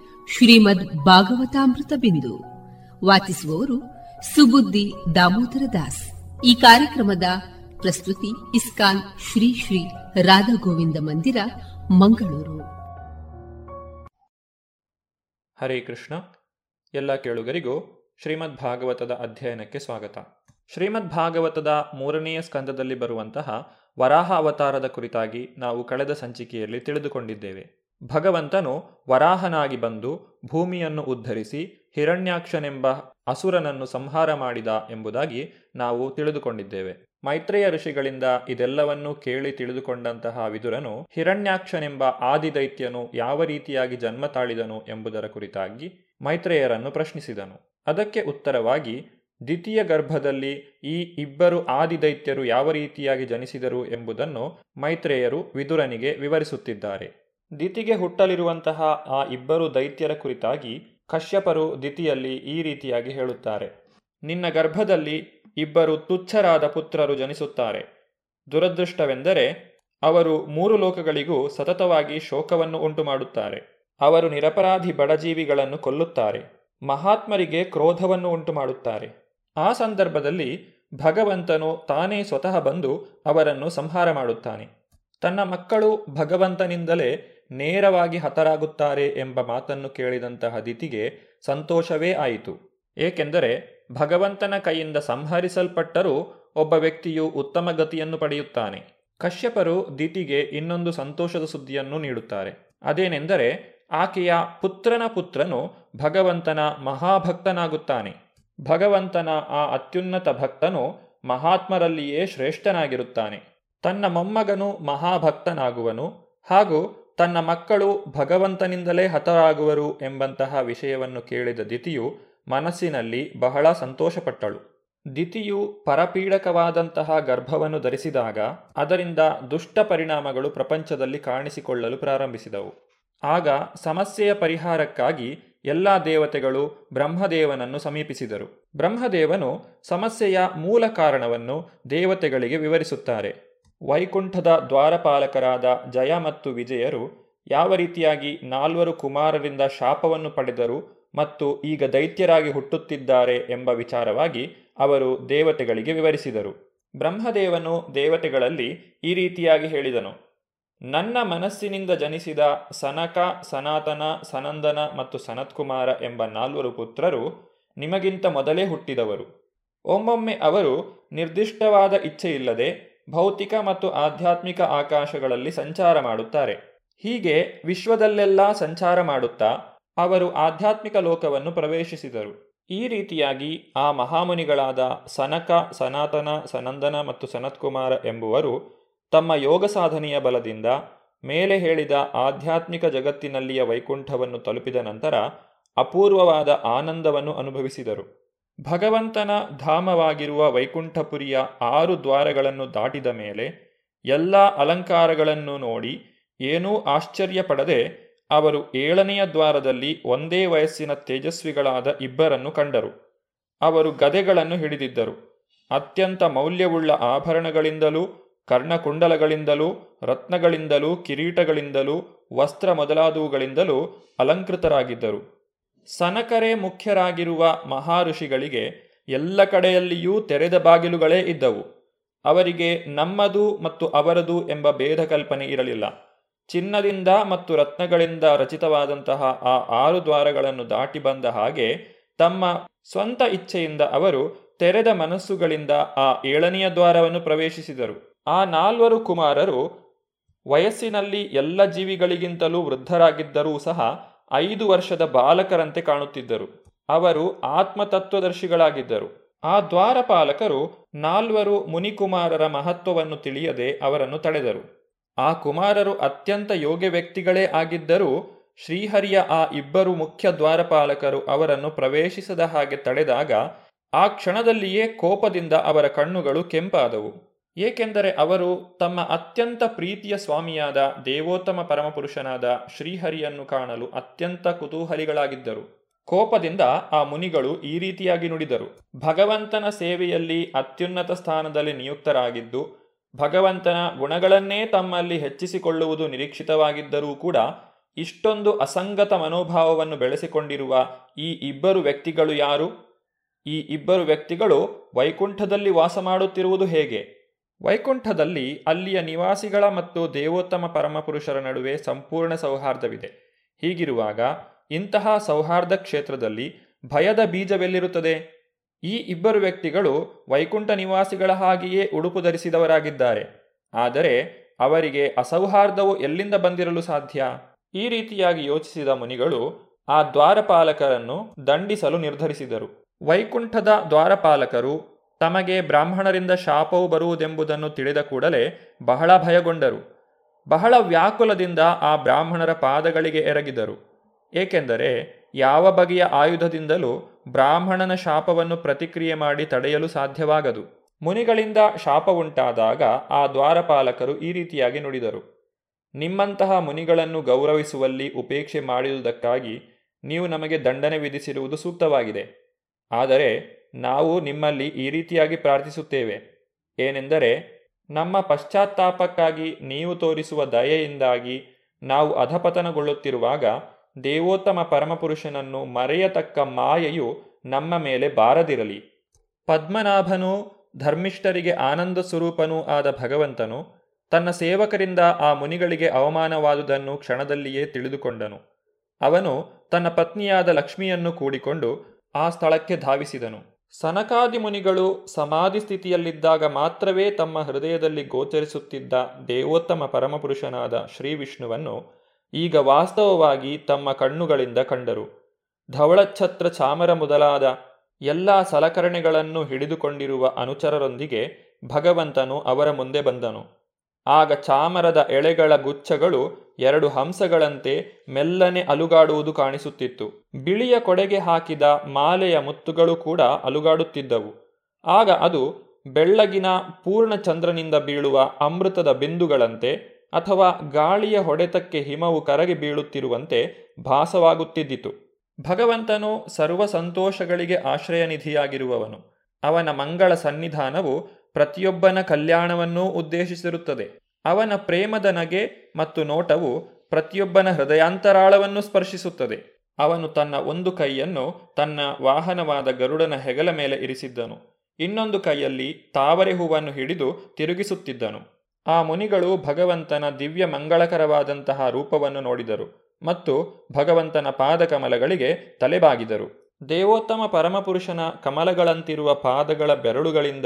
ಶ್ರೀಮದ್ ಭಾಗವತಾಮೃತ ಬಿಂದು. ವಾಚಿಸುವವರು ಸುಬುದ್ದಿ ದಾಮೋದರ ದಾಸ್. ಈ ಕಾರ್ಯಕ್ರಮದ ಪ್ರಸ್ತುತಿ ಇಸ್ಕಾನ್ ಶ್ರೀ ಶ್ರೀ ರಾಧಾ ಗೋವಿಂದ ಮಂದಿರ, ಮಂಗಳೂರು. ಹರೇ ಕೃಷ್ಣ. ಎಲ್ಲ ಕೇಳುಗರಿಗೂ ಶ್ರೀಮದ್ ಭಾಗವತದ ಅಧ್ಯಯನಕ್ಕೆ ಸ್ವಾಗತ. ಶ್ರೀಮದ್ ಭಾಗವತದ ಮೂರನೆಯ ಸ್ಕಂದದಲ್ಲಿ ಬರುವಂತಹ ವರಾಹ ಅವತಾರದ ಕುರಿತಾಗಿ ನಾವು ಕಳೆದ ಸಂಚಿಕೆಯಲ್ಲಿ ತಿಳಿದುಕೊಂಡಿದ್ದೇವೆ. ಭಗವಂತನು ವರಾಹನಾಗಿ ಬಂದು ಭೂಮಿಯನ್ನು ಉದ್ಧರಿಸಿ ಹಿರಣ್ಯಾಕ್ಷನೆಂಬ ಅಸುರನನ್ನು ಸಂಹಾರ ಮಾಡಿದ ಎಂಬುದಾಗಿ ನಾವು ತಿಳಿದುಕೊಂಡಿದ್ದೇವೆ. ಮೈತ್ರೇಯ ಋಷಿಗಳಿಂದ ಇದೆಲ್ಲವನ್ನೂ ಕೇಳಿ ತಿಳಿದುಕೊಂಡಂತಹ ವಿದುರನು ಹಿರಣ್ಯಾಕ್ಷನೆಂಬ ಆದಿದೈತ್ಯನು ಯಾವ ರೀತಿಯಾಗಿ ಜನ್ಮ ತಾಳಿದನು ಎಂಬುದರ ಕುರಿತಾಗಿ ಮೈತ್ರೇಯರನ್ನು ಪ್ರಶ್ನಿಸಿದನು. ಅದಕ್ಕೆ ಉತ್ತರವಾಗಿ, ದ್ವಿತೀಯ ಗರ್ಭದಲ್ಲಿ ಈ ಇಬ್ಬರು ಆದಿದೈತ್ಯರು ಯಾವ ರೀತಿಯಾಗಿ ಜನಿಸಿದರು ಎಂಬುದನ್ನು ಮೈತ್ರೇಯರು ವಿದುರನಿಗೆ ವಿವರಿಸುತ್ತಿದ್ದಾರೆ. ದಿತಿಗೆ ಹುಟ್ಟಲಿರುವಂತಹ ಆ ಇಬ್ಬರು ದೈತ್ಯರ ಕುರಿತಾಗಿ ಕಶ್ಯಪರು ದಿತಿಯಲ್ಲಿ ಈ ರೀತಿಯಾಗಿ ಹೇಳುತ್ತಾರೆ. ನಿನ್ನ ಗರ್ಭದಲ್ಲಿ ಇಬ್ಬರು ತುಚ್ಛರಾದ ಪುತ್ರರು ಜನಿಸುತ್ತಾರೆ. ದುರದೃಷ್ಟವೆಂದರೆ ಅವರು ಮೂರು ಲೋಕಗಳಿಗೂ ಸತತವಾಗಿ ಶೋಕವನ್ನು ಉಂಟು ಮಾಡುತ್ತಾರೆ ಅವರು ನಿರಪರಾಧಿ ಬಡಜೀವಿಗಳನ್ನು ಕೊಲ್ಲುತ್ತಾರೆ. ಮಹಾತ್ಮರಿಗೆ ಕ್ರೋಧವನ್ನು ಉಂಟು ಮಾಡುತ್ತಾರೆ ಆ ಸಂದರ್ಭದಲ್ಲಿ ಭಗವಂತನು ತಾನೇ ಸ್ವತಃ ಬಂದು ಅವರನ್ನು ಸಂಹಾರ ಮಾಡುತ್ತಾನೆ. ತನ್ನ ಮಕ್ಕಳು ಭಗವಂತನಿಂದಲೇ ನೇರವಾಗಿ ಹತರಾಗುತ್ತಾರೆ ಎಂಬ ಮಾತನ್ನು ಕೇಳಿದಂತಹ ದಿತಿಗೆ ಸಂತೋಷವೇ ಆಯಿತು. ಏಕೆಂದರೆ ಭಗವಂತನ ಕೈಯಿಂದ ಸಂಹರಿಸಲ್ಪಟ್ಟರೂ ಒಬ್ಬ ವ್ಯಕ್ತಿಯು ಉತ್ತಮ ಗತಿಯನ್ನು ಪಡೆಯುತ್ತಾನೆ. ಕಶ್ಯಪರು ದಿತಿಗೆ ಇನ್ನೊಂದು ಸಂತೋಷದ ಸುದ್ದಿಯನ್ನು ನೀಡುತ್ತಾರೆ. ಅದೇನೆಂದರೆ ಆಕೆಯ ಪುತ್ರನ ಪುತ್ರನು ಭಗವಂತನ ಮಹಾಭಕ್ತನಾಗುತ್ತಾನೆ. ಭಗವಂತನ ಆ ಅತ್ಯುನ್ನತ ಭಕ್ತನು ಮಹಾತ್ಮರಲ್ಲಿಯೇ ಶ್ರೇಷ್ಠನಾಗಿರುತ್ತಾನೆ. ತನ್ನ ಮೊಮ್ಮಗನು ಮಹಾಭಕ್ತನಾಗುವನು ಹಾಗೂ ತನ್ನ ಮಕ್ಕಳು ಭಗವಂತನಿಂದಲೇ ಹತರಾಗುವರು ಎಂಬಂತಹ ವಿಷಯವನ್ನು ಕೇಳಿದ ದಿತಿಯು ಮನಸ್ಸಿನಲ್ಲಿ ಬಹಳ ಸಂತೋಷಪಟ್ಟಳು. ದಿತಿಯು ಪರಪೀಡಕವಾದಂತಹ ಗರ್ಭವನ್ನು ಧರಿಸಿದಾಗ ಅದರಿಂದ ದುಷ್ಟ ಪರಿಣಾಮಗಳು ಪ್ರಪಂಚದಲ್ಲಿ ಕಾಣಿಸಿಕೊಳ್ಳಲು ಪ್ರಾರಂಭಿಸಿದವು. ಆಗ ಸಮಸ್ಯೆಯ ಪರಿಹಾರಕ್ಕಾಗಿ ಎಲ್ಲ ದೇವತೆಗಳು ಬ್ರಹ್ಮದೇವನನ್ನು ಸಮೀಪಿಸಿದರು. ಬ್ರಹ್ಮದೇವನು ಸಮಸ್ಯೆಯ ಮೂಲ ಕಾರಣವನ್ನು ದೇವತೆಗಳಿಗೆ ವಿವರಿಸುತ್ತಾರೆ. ವೈಕುಂಠದ ದ್ವಾರಪಾಲಕರಾದ ಜಯ ಮತ್ತು ವಿಜಯರು ಯಾವ ರೀತಿಯಾಗಿ ನಾಲ್ವರು ಕುಮಾರರಿಂದ ಶಾಪವನ್ನು ಪಡೆದರು ಮತ್ತು ಈಗ ದೈತ್ಯರಾಗಿ ಹುಟ್ಟುತ್ತಿದ್ದಾರೆ ಎಂಬ ವಿಚಾರವಾಗಿ ಅವರು ದೇವತೆಗಳಿಗೆ ವಿವರಿಸಿದರು. ಬ್ರಹ್ಮದೇವನು ದೇವತೆಗಳಲ್ಲಿ ಈ ರೀತಿಯಾಗಿ ಹೇಳಿದನು. ನನ್ನ ಮನಸ್ಸಿನಿಂದ ಜನಿಸಿದ ಸನಕ, ಸನಾತನ, ಸನಂದನ ಮತ್ತು ಸನತ್ಕುಮಾರ ಎಂಬ ನಾಲ್ವರು ಪುತ್ರರು ನಿಮಗಿಂತ ಮೊದಲೇ ಹುಟ್ಟಿದವರು. ಒಮ್ಮೊಮ್ಮೆ ಅವರು ನಿರ್ದಿಷ್ಟವಾದ ಇಚ್ಛೆಯಿಲ್ಲದೆ ಭೌತಿಕ ಮತ್ತು ಆಧ್ಯಾತ್ಮಿಕ ಆಕಾಶಗಳಲ್ಲಿ ಸಂಚಾರ ಮಾಡುತ್ತಾರೆ. ಹೀಗೆ ವಿಶ್ವದಲ್ಲೆಲ್ಲ ಸಂಚಾರ ಮಾಡುತ್ತಾ ಅವರು ಆಧ್ಯಾತ್ಮಿಕ ಲೋಕವನ್ನು ಪ್ರವೇಶಿಸಿದರು. ಈ ರೀತಿಯಾಗಿ ಆ ಮಹಾಮುನಿಗಳಾದ ಸನಕ, ಸನಾತನ, ಸನಂದನ ಮತ್ತು ಸನತ್ಕುಮಾರ ಎಂಬುವರು ತಮ್ಮ ಯೋಗ ಸಾಧನೆಯ ಬಲದಿಂದ ಮೇಲೆ ಹೇಳಿದ ಆಧ್ಯಾತ್ಮಿಕ ಜಗತ್ತಿನಲ್ಲಿಯ ವೈಕುಂಠವನ್ನು ತಲುಪಿದ ನಂತರ ಅಪೂರ್ವವಾದ ಆನಂದವನ್ನು ಅನುಭವಿಸಿದರು. ಭಗವಂತನ ಧಾಮವಾಗಿರುವ ವೈಕುಂಠಪುರಿಯ ಆರು ದ್ವಾರಗಳನ್ನು ದಾಟಿದ ಮೇಲೆ ಎಲ್ಲ ಅಲಂಕಾರಗಳನ್ನು ನೋಡಿ ಏನೂ ಆಶ್ಚರ್ಯ ಪಡದೆ ಅವರು ಏಳನೆಯ ದ್ವಾರದಲ್ಲಿ ಒಂದೇ ವಯಸ್ಸಿನ ತೇಜಸ್ವಿಗಳಾದ ಇಬ್ಬರನ್ನು ಕಂಡರು. ಅವರು ಗದೆಗಳನ್ನು ಹಿಡಿದಿದ್ದರು. ಅತ್ಯಂತ ಮೌಲ್ಯವುಳ್ಳ ಆಭರಣಗಳಿಂದಲೂ, ಕರ್ಣಕುಂಡಲಗಳಿಂದಲೂ, ರತ್ನಗಳಿಂದಲೂ, ಕಿರೀಟಗಳಿಂದಲೂ, ವಸ್ತ್ರ ಮೊದಲಾದವುಗಳಿಂದಲೂ ಅಲಂಕೃತರಾಗಿದ್ದರು. ಸನಕರೇ ಮುಖ್ಯರಾಗಿರುವ ಮಹಾಋಷಿಗಳಿಗೆ ಎಲ್ಲ ಕಡೆಯಲ್ಲಿಯೂ ತೆರೆದ ಬಾಗಿಲುಗಳೇ ಇದ್ದವು. ಅವರಿಗೆ ನಮ್ಮದು ಮತ್ತು ಅವರದು ಎಂಬ ಭೇದ ಕಲ್ಪನೆ ಇರಲಿಲ್ಲ. ಚಿನ್ನದಿಂದ ಮತ್ತು ರತ್ನಗಳಿಂದ ರಚಿತವಾದಂತಹ ಆ ಆರು ದ್ವಾರಗಳನ್ನು ದಾಟಿ ಬಂದ ಹಾಗೆ ತಮ್ಮ ಸ್ವಂತ ಇಚ್ಛೆಯಿಂದ ಅವರು ತೆರೆದ ಮನಸ್ಸುಗಳಿಂದ ಆ ಏಳನೆಯ ದ್ವಾರವನ್ನು ಪ್ರವೇಶಿಸಿದರು. ಆ ನಾಲ್ವರು ಕುಮಾರರು ವಯಸ್ಸಿನಲ್ಲಿ ಎಲ್ಲ ಜೀವಿಗಳಿಗಿಂತಲೂ ವೃದ್ಧರಾಗಿದ್ದರೂ ಸಹ ಐದು ವರ್ಷದ ಬಾಲಕರಂತೆ ಕಾಣುತ್ತಿದ್ದರು. ಅವರು ಆತ್ಮತತ್ವದರ್ಶಿಗಳಾಗಿದ್ದರು. ಆ ದ್ವಾರಪಾಲಕರು ನಾಲ್ವರು ಮುನಿಕುಮಾರರ ಮಹತ್ವವನ್ನು ತಿಳಿಯದೆ ಅವರನ್ನು ತಡೆದರು. ಆ ಕುಮಾರರು ಅತ್ಯಂತ ಯೋಗ್ಯ ವ್ಯಕ್ತಿಗಳೇ ಆಗಿದ್ದರೂ ಶ್ರೀಹರಿಯ ಆ ಇಬ್ಬರು ಮುಖ್ಯ ದ್ವಾರಪಾಲಕರು ಅವರನ್ನು ಪ್ರವೇಶಿಸದ ಹಾಗೆ ತಡೆದಾಗ ಆ ಕ್ಷಣದಲ್ಲಿಯೇ ಕೋಪದಿಂದ ಅವರ ಕಣ್ಣುಗಳು ಕೆಂಪಾದವು. ಏಕೆಂದರೆ ಅವರು ತಮ್ಮ ಅತ್ಯಂತ ಪ್ರೀತಿಯ ಸ್ವಾಮಿಯಾದ ದೇವೋತ್ತಮ ಪರಮಪುರುಷನಾದ ಶ್ರೀಹರಿಯನ್ನು ಕಾಣಲು ಅತ್ಯಂತ ಕುತೂಹಲಿಗಳಾಗಿದ್ದರು. ಕೋಪದಿಂದ ಆ ಮುನಿಗಳು ಈ ರೀತಿಯಾಗಿ ನುಡಿದರು. ಭಗವಂತನ ಸೇವೆಯಲ್ಲಿ ಅತ್ಯುನ್ನತ ಸ್ಥಾನದಲ್ಲಿ ನಿಯುಕ್ತರಾಗಿದ್ದು, ಭಗವಂತನ ಗುಣಗಳನ್ನೇ ತಮ್ಮಲ್ಲಿ ಹೆಚ್ಚಿಸಿಕೊಳ್ಳುವುದು ನಿರೀಕ್ಷಿತವಾಗಿದ್ದರೂ ಕೂಡ ಇಷ್ಟೊಂದು ಅಸಂಗತ ಮನೋಭಾವವನ್ನು ಬೆಳೆಸಿಕೊಂಡಿರುವ ಈ ಇಬ್ಬರು ವ್ಯಕ್ತಿಗಳು ಯಾರು? ಈ ಇಬ್ಬರು ವ್ಯಕ್ತಿಗಳು ವೈಕುಂಠದಲ್ಲಿ ವಾಸ ಮಾಡುತ್ತಿರುವುದು ಹೇಗೆ? ವೈಕುಂಠದಲ್ಲಿ ಅಲ್ಲಿಯ ನಿವಾಸಿಗಳ ಮತ್ತು ದೇವೋತ್ತಮ ಪರಮಪುರುಷರ ನಡುವೆ ಸಂಪೂರ್ಣ ಸೌಹಾರ್ದವಿದೆ. ಹೀಗಿರುವಾಗ ಇಂತಹ ಸೌಹಾರ್ದ ಕ್ಷೇತ್ರದಲ್ಲಿ ಭಯದ ಬೀಜವೆಲ್ಲಿರುತ್ತದೆ? ಈ ಇಬ್ಬರು ವ್ಯಕ್ತಿಗಳು ವೈಕುಂಠ ನಿವಾಸಿಗಳ ಹಾಗೆಯೇ ಉಡುಪು ಧರಿಸಿದವರಾಗಿದ್ದಾರೆ. ಆದರೆ ಅವರಿಗೆ ಅಸೌಹಾರ್ದವು ಎಲ್ಲಿಂದ ಬಂದಿರಲು ಸಾಧ್ಯ? ಈ ರೀತಿಯಾಗಿ ಯೋಚಿಸಿದ ಮುನಿಗಳು ಆ ದ್ವಾರಪಾಲಕರನ್ನು ದಂಡಿಸಲು ನಿರ್ಧರಿಸಿದರು. ವೈಕುಂಠದ ದ್ವಾರಪಾಲಕರು ತಮಗೆ ಬ್ರಾಹ್ಮಣರಿಂದ ಶಾಪವು ಬರುವುದೆಂಬುದನ್ನು ತಿಳಿದ ಕೂಡಲೇ ಬಹಳ ಭಯಗೊಂಡರು. ಬಹಳ ವ್ಯಾಕುಲದಿಂದ ಆ ಬ್ರಾಹ್ಮಣರ ಪಾದಗಳಿಗೆ ಎರಗಿದರು. ಏಕೆಂದರೆ ಯಾವ ಬಗೆಯ ಆಯುಧದಿಂದಲೂ ಬ್ರಾಹ್ಮಣನ ಶಾಪವನ್ನು ಪ್ರತಿಕ್ರಿಯೆ ಮಾಡಿ ತಡೆಯಲು ಸಾಧ್ಯವಾಗದು. ಮುನಿಗಳಿಂದ ಶಾಪ ಉಂಟಾದಾಗ ಆ ದ್ವಾರಪಾಲಕರು ಈ ರೀತಿಯಾಗಿ ನುಡಿದರು. ನಿಮ್ಮಂತಹ ಮುನಿಗಳನ್ನು ಗೌರವಿಸುವಲ್ಲಿ ಉಪೇಕ್ಷೆ ಮಾಡಿರುವುದಕ್ಕಾಗಿ ನೀವು ನಮಗೆ ದಂಡನೆ ವಿಧಿಸಿರುವುದು ಸೂಕ್ತವಾಗಿದೆ. ಆದರೆ ನಾವು ನಿಮ್ಮಲ್ಲಿ ಈ ರೀತಿಯಾಗಿ ಪ್ರಾರ್ಥಿಸುತ್ತೇವೆ. ಏನೆಂದರೆ, ನಮ್ಮ ಪಶ್ಚಾತ್ತಾಪಕ್ಕಾಗಿ ನೀವು ತೋರಿಸುವ ದಯೆಯಿಂದಾಗಿ ನಾವು ಅಧಪತನಗೊಳ್ಳುತ್ತಿರುವಾಗ ದೇವೋತ್ತಮ ಪರಮಪುರುಷನನ್ನು ಮರೆಯತಕ್ಕ ಮಾಯೆಯು ನಮ್ಮ ಮೇಲೆ ಬಾರದಿರಲಿ. ಪದ್ಮನಾಭನು ಧರ್ಮಿಷ್ಠರಿಗೆ ಆನಂದ ಸ್ವರೂಪನೂ ಆದ ಭಗವಂತನು ತನ್ನ ಸೇವಕರಿಂದ ಆ ಮುನಿಗಳಿಗೆ ಅವಮಾನವಾದುದನ್ನು ಕ್ಷಣದಲ್ಲಿಯೇ ತಿಳಿದುಕೊಂಡನು. ಅವನು ತನ್ನ ಪತ್ನಿಯಾದ ಲಕ್ಷ್ಮಿಯನ್ನು ಕೂಡಿಕೊಂಡು ಆ ಸ್ಥಳಕ್ಕೆ ಧಾವಿಸಿದನು. ಸನಕಾದಿ ಮುನಿಗಳು ಸಮಾಧಿ ಸ್ಥಿತಿಯಲ್ಲಿದ್ದಾಗ ಮಾತ್ರವೇ ತಮ್ಮ ಹೃದಯದಲ್ಲಿ ಗೋಚರಿಸುತ್ತಿದ್ದ ದೇವೋತ್ತಮ ಪರಮಪುರುಷನಾದ ಶ್ರೀ ವಿಷ್ಣುವನ್ನು ಈಗ ವಾಸ್ತವವಾಗಿ ತಮ್ಮ ಕಣ್ಣುಗಳಿಂದ ಕಂಡರು. ಧವಳಛತ್ರ ಚಾಮರ ಮೊದಲಾದ ಎಲ್ಲ ಸಲಕರಣೆಗಳನ್ನು ಹಿಡಿದುಕೊಂಡಿರುವ ಅನುಚರರೊಂದಿಗೆ ಭಗವಂತನು ಅವರ ಮುಂದೆ ಬಂದನು. ಆಗ ಚಾಮರದ ಎಳೆಗಳ ಗುಚ್ಛಗಳು ಎರಡು ಹಂಸಗಳಂತೆ ಮೆಲ್ಲನೆ ಅಲುಗಾಡುವುದು ಕಾಣಿಸುತ್ತಿತ್ತು. ಬಿಳಿಯ ಕೊಡೆಗೆ ಹಾಕಿದ ಮಾಲೆಯ ಮುತ್ತುಗಳು ಕೂಡ ಅಲುಗಾಡುತ್ತಿದ್ದವು. ಆಗ ಅದು ಬೆಳ್ಳಗಿನ ಪೂರ್ಣ ಚಂದ್ರನಿಂದ ಬೀಳುವ ಅಮೃತದ ಬಿಂದುಗಳಂತೆ ಅಥವಾ ಗಾಳಿಯ ಹೊಡೆತಕ್ಕೆ ಹಿಮವು ಕರಗಿ ಬೀಳುತ್ತಿರುವಂತೆ ಭಾಸವಾಗುತ್ತಿದ್ದಿತು. ಭಗವಂತನು ಸರ್ವ ಸಂತೋಷಗಳಿಗೆ ಆಶ್ರಯನಿಧಿಯಾಗಿರುವವನು. ಅವನ ಮಂಗಳ ಸನ್ನಿಧಾನವು ಪ್ರತಿಯೊಬ್ಬನ ಕಲ್ಯಾಣವನ್ನೂ ಉದ್ದೇಶಿಸಿರುತ್ತದೆ. ಅವನ ಪ್ರೇಮದ ನಗೆ ಮತ್ತು ನೋಟವು ಪ್ರತಿಯೊಬ್ಬನ ಹೃದಯಾಂತರಾಳವನ್ನು ಸ್ಪರ್ಶಿಸುತ್ತದೆ. ಅವನು ತನ್ನ ಒಂದು ಕೈಯನ್ನು ತನ್ನ ವಾಹನವಾದ ಗರುಡನ ಹೆಗಲ ಮೇಲೆ ಇರಿಸಿದ್ದನು. ಇನ್ನೊಂದು ಕೈಯಲ್ಲಿ ತಾವರೆ ಹೂವನ್ನು ಹಿಡಿದು ತಿರುಗಿಸುತ್ತಿದ್ದನು. ಆ ಮುನಿಗಳು ಭಗವಂತನ ದಿವ್ಯ ಮಂಗಳಕರವಾದಂತಹ ರೂಪವನ್ನು ನೋಡಿದರು ಮತ್ತು ಭಗವಂತನ ಪಾದಕಮಲಗಳಿಗೆ ತಲೆಬಾಗಿದರು. ದೇವೋತ್ತಮ ಪರಮಪುರುಷನ ಕಮಲಗಳಂತಿರುವ ಪಾದಗಳ ಬೆರಳುಗಳಿಂದ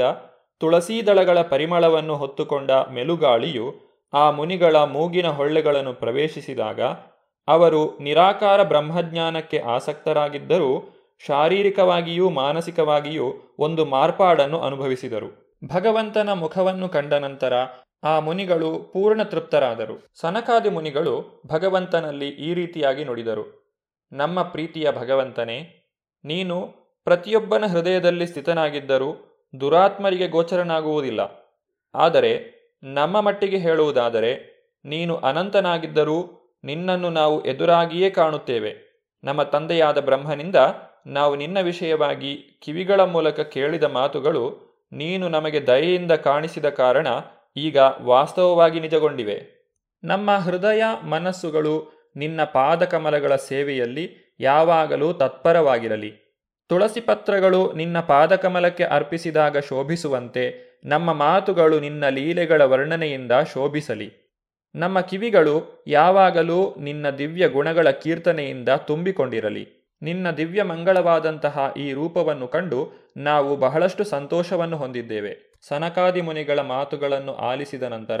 ತುಳಸೀದಳಗಳ ಪರಿಮಳವನ್ನು ಹೊತ್ತುಕೊಂಡ ಮೆಲುಗಾಳಿಯು ಆ ಮುನಿಗಳ ಮೂಗಿನ ಹೊಳ್ಳೆಗಳನ್ನು ಪ್ರವೇಶಿಸಿದಾಗ ಅವರು ನಿರಾಕಾರ ಬ್ರಹ್ಮಜ್ಞಾನಕ್ಕೆ ಆಸಕ್ತರಾಗಿದ್ದರೂ ಶಾರೀರಿಕವಾಗಿಯೂ ಮಾನಸಿಕವಾಗಿಯೂ ಒಂದು ಮಾರ್ಪಾಡನ್ನು ಅನುಭವಿಸಿದರು. ಭಗವಂತನ ಮುಖವನ್ನು ಕಂಡ ನಂತರ ಆ ಮುನಿಗಳು ಪೂರ್ಣ ತೃಪ್ತರಾದರು. ಸನಕಾದಿ ಮುನಿಗಳು ಭಗವಂತನಲ್ಲಿ ಈ ರೀತಿಯಾಗಿ ನುಡಿದರು. ನಮ್ಮ ಪ್ರೀತಿಯ ಭಗವಂತನೇ, ನೀನು ಪ್ರತಿಯೊಬ್ಬನ ಹೃದಯದಲ್ಲಿ ಸ್ಥಿತನಾಗಿದ್ದರೂ ದುರಾತ್ಮರಿಗೆ ಗೋಚರನಾಗುವುದಿಲ್ಲ. ಆದರೆ ನಮ್ಮ ಮಟ್ಟಿಗೆ ಹೇಳುವುದಾದರೆ, ನೀನು ಅನಂತನಾಗಿದ್ದರೂ ನಿನ್ನನ್ನು ನಾವು ಎದುರಾಗಿಯೇ ಕಾಣುತ್ತೇವೆ. ನಮ್ಮ ತಂದೆಯಾದ ಬ್ರಹ್ಮನಿಂದ ನಾವು ನಿನ್ನ ವಿಷಯವಾಗಿ ಕಿವಿಗಳ ಮೂಲಕ ಕೇಳಿದ ಮಾತುಗಳು ನೀನು ನಮಗೆ ದಯೆಯಿಂದ ಕಾಣಿಸಿದ ಕಾರಣ ಈಗ ವಾಸ್ತವವಾಗಿ ನಿಜಗೊಂಡಿವೆ. ನಮ್ಮ ಹೃದಯ ಮನಸ್ಸುಗಳು ನಿನ್ನ ಪಾದಕಮಲಗಳ ಸೇವೆಯಲ್ಲಿ ಯಾವಾಗಲೂ ತತ್ಪರವಾಗಿರಲಿ. ತುಳಸಿ ಪತ್ರಗಳು ನಿನ್ನ ಪಾದಕಮಲಕ್ಕೆ ಅರ್ಪಿಸಿದಾಗ ಶೋಭಿಸುವಂತೆ, ನಮ್ಮ ಮಾತುಗಳು ನಿನ್ನ ಲೀಲೆಗಳ ವರ್ಣನೆಯಿಂದ ಶೋಭಿಸಲಿ. ನಮ್ಮ ಕಿವಿಗಳು ಯಾವಾಗಲೂ ನಿನ್ನ ದಿವ್ಯ ಗುಣಗಳ ಕೀರ್ತನೆಯಿಂದ ತುಂಬಿಕೊಂಡಿರಲಿ. ನಿನ್ನ ದಿವ್ಯ ಮಂಗಳವಾದಂತಹ ಈ ರೂಪವನ್ನು ಕಂಡು ನಾವು ಬಹಳಷ್ಟು ಸಂತೋಷವನ್ನು ಹೊಂದಿದ್ದೇವೆ. ಸನಕಾದಿ ಮುನಿಗಳ ಮಾತುಗಳನ್ನು ಆಲಿಸಿದ ನಂತರ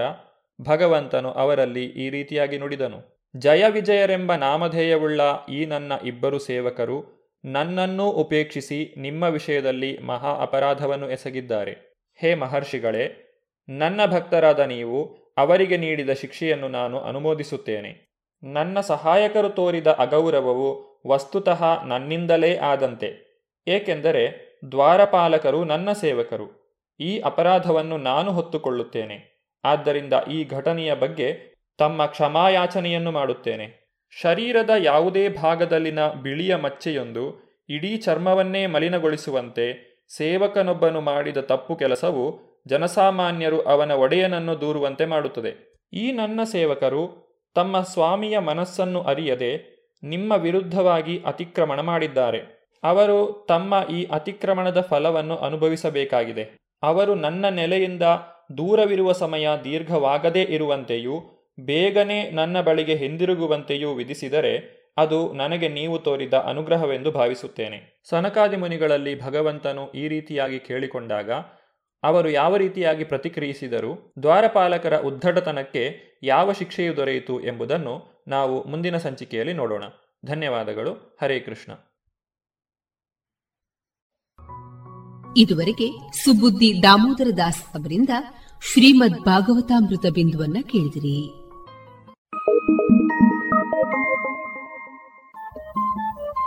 ಭಗವಂತನು ಅವರಲ್ಲಿ ಈ ರೀತಿಯಾಗಿ ನುಡಿದನು. ಜಯ ವಿಜಯರೆಂಬ ನಾಮಧೇಯವುಳ್ಳ ಈ ನನ್ನ ಇಬ್ಬರು ಸೇವಕರು ನನ್ನನ್ನೂ ಉಪೇಕ್ಷಿಸಿ ನಿಮ್ಮ ವಿಷಯದಲ್ಲಿ ಮಹಾ ಅಪರಾಧವನ್ನು ಎಸಗಿದ್ದಾರೆ. ಹೇ ಮಹರ್ಷಿಗಳೇ, ನನ್ನ ಭಕ್ತರಾದ ನೀವು ಅವರಿಗೆ ನೀಡಿದ ಶಿಕ್ಷೆಯನ್ನು ನಾನು ಅನುಮೋದಿಸುತ್ತೇನೆ. ನನ್ನ ಸಹಾಯಕರು ತೋರಿದ ಅಗೌರವವು ವಸ್ತುತಃ ನನ್ನಿಂದಲೇ ಆದಂತೆ. ಏಕೆಂದರೆ ದ್ವಾರಪಾಲಕರು ನನ್ನ ಸೇವಕರು. ಈ ಅಪರಾಧವನ್ನು ನಾನು ಹೊತ್ತುಕೊಳ್ಳುತ್ತೇನೆ. ಆದ್ದರಿಂದ ಈ ಘಟನೆಯ ಬಗ್ಗೆ ತಮ್ಮ ಕ್ಷಮಾಯಾಚನೆಯನ್ನು ಮಾಡುತ್ತೇನೆ. ಶರೀರದ ಯಾವುದೇ ಭಾಗದಲ್ಲಿನ ಬಿಳಿಯ ಮಚ್ಚೆಯೊಂದು ಇಡೀ ಚರ್ಮವನ್ನೇ ಮಲಿನಗೊಳಿಸುವಂತೆ ಸೇವಕನೊಬ್ಬನು ಮಾಡಿದ ತಪ್ಪು ಕೆಲಸವು ಜನಸಾಮಾನ್ಯರು ಅವನ ಒಡೆಯನನ್ನು ದೂರುವಂತೆ ಮಾಡುತ್ತದೆ. ಈ ನನ್ನ ಸೇವಕರು ತಮ್ಮ ಸ್ವಾಮಿಯ ಮನಸ್ಸನ್ನು ಅರಿಯದೆ ನಿಮ್ಮ ವಿರುದ್ಧವಾಗಿ ಅತಿಕ್ರಮಣ ಮಾಡಿದ್ದಾರೆ. ಅವರು ತಮ್ಮ ಈ ಅತಿಕ್ರಮಣದ ಫಲವನ್ನು ಅನುಭವಿಸಬೇಕಾಗಿದೆ. ಅವರು ನನ್ನ ನೆಲೆಯಿಂದ ದೂರವಿರುವ ಸಮಯ ದೀರ್ಘವಾಗದೇ ಇರುವಂತೆಯೂ ಬೇಗನೆ ನನ್ನ ಬಳಿಗೆ ಹಿಂದಿರುಗುವಂತೆಯೂ ವಿಧಿಸಿದರೆ ಅದು ನನಗೆ ನೀವು ತೋರಿದ ಅನುಗ್ರಹವೆಂದು ಭಾವಿಸುತ್ತೇನೆ. ಸನಕಾದಿ ಮುನಿಗಳಲ್ಲಿ ಭಗವಂತನು ಈ ರೀತಿಯಾಗಿ ಕೇಳಿಕೊಂಡಾಗ, ಅವರು ಯಾವ ರೀತಿಯಾಗಿ ಪ್ರತಿಕ್ರಿಯಿಸಿದರು, ದ್ವಾರಪಾಲಕರ ಉದ್ದಡತನಕ್ಕೆ ಯಾವ ಶಿಕ್ಷೆಯು ದೊರೆಯಿತು ಎಂಬುದನ್ನು ನಾವು ಮುಂದಿನ ಸಂಚಿಕೆಯಲ್ಲಿ ನೋಡೋಣ. ಧನ್ಯವಾದಗಳು. ಹರೇ ಕೃಷ್ಣ. ಇದುವರೆಗೆ ಸುಬುದ್ದಿ ದಾಮೋದರ ದಾಸ್ ಅವರಿಂದ ಶ್ರೀಮದ್ ಭಾಗವತಾಮೃತ ಬಿಂದುವನ್ನ ಕೇಳಿದಿರಿ.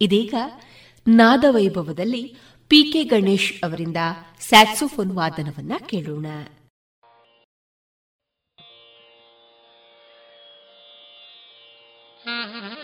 ಇದೀಗ ನಾದವೈಭವದಲ್ಲಿ ಪಿಕೆ ಗಣೇಶ್ ಅವರಿಂದ ಸ್ಯಾಕ್ಸೋಫೋನ್ ವಾದನವನ್ನ ಕೇಳೋಣ Mm-hmm.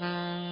Mm-hmm.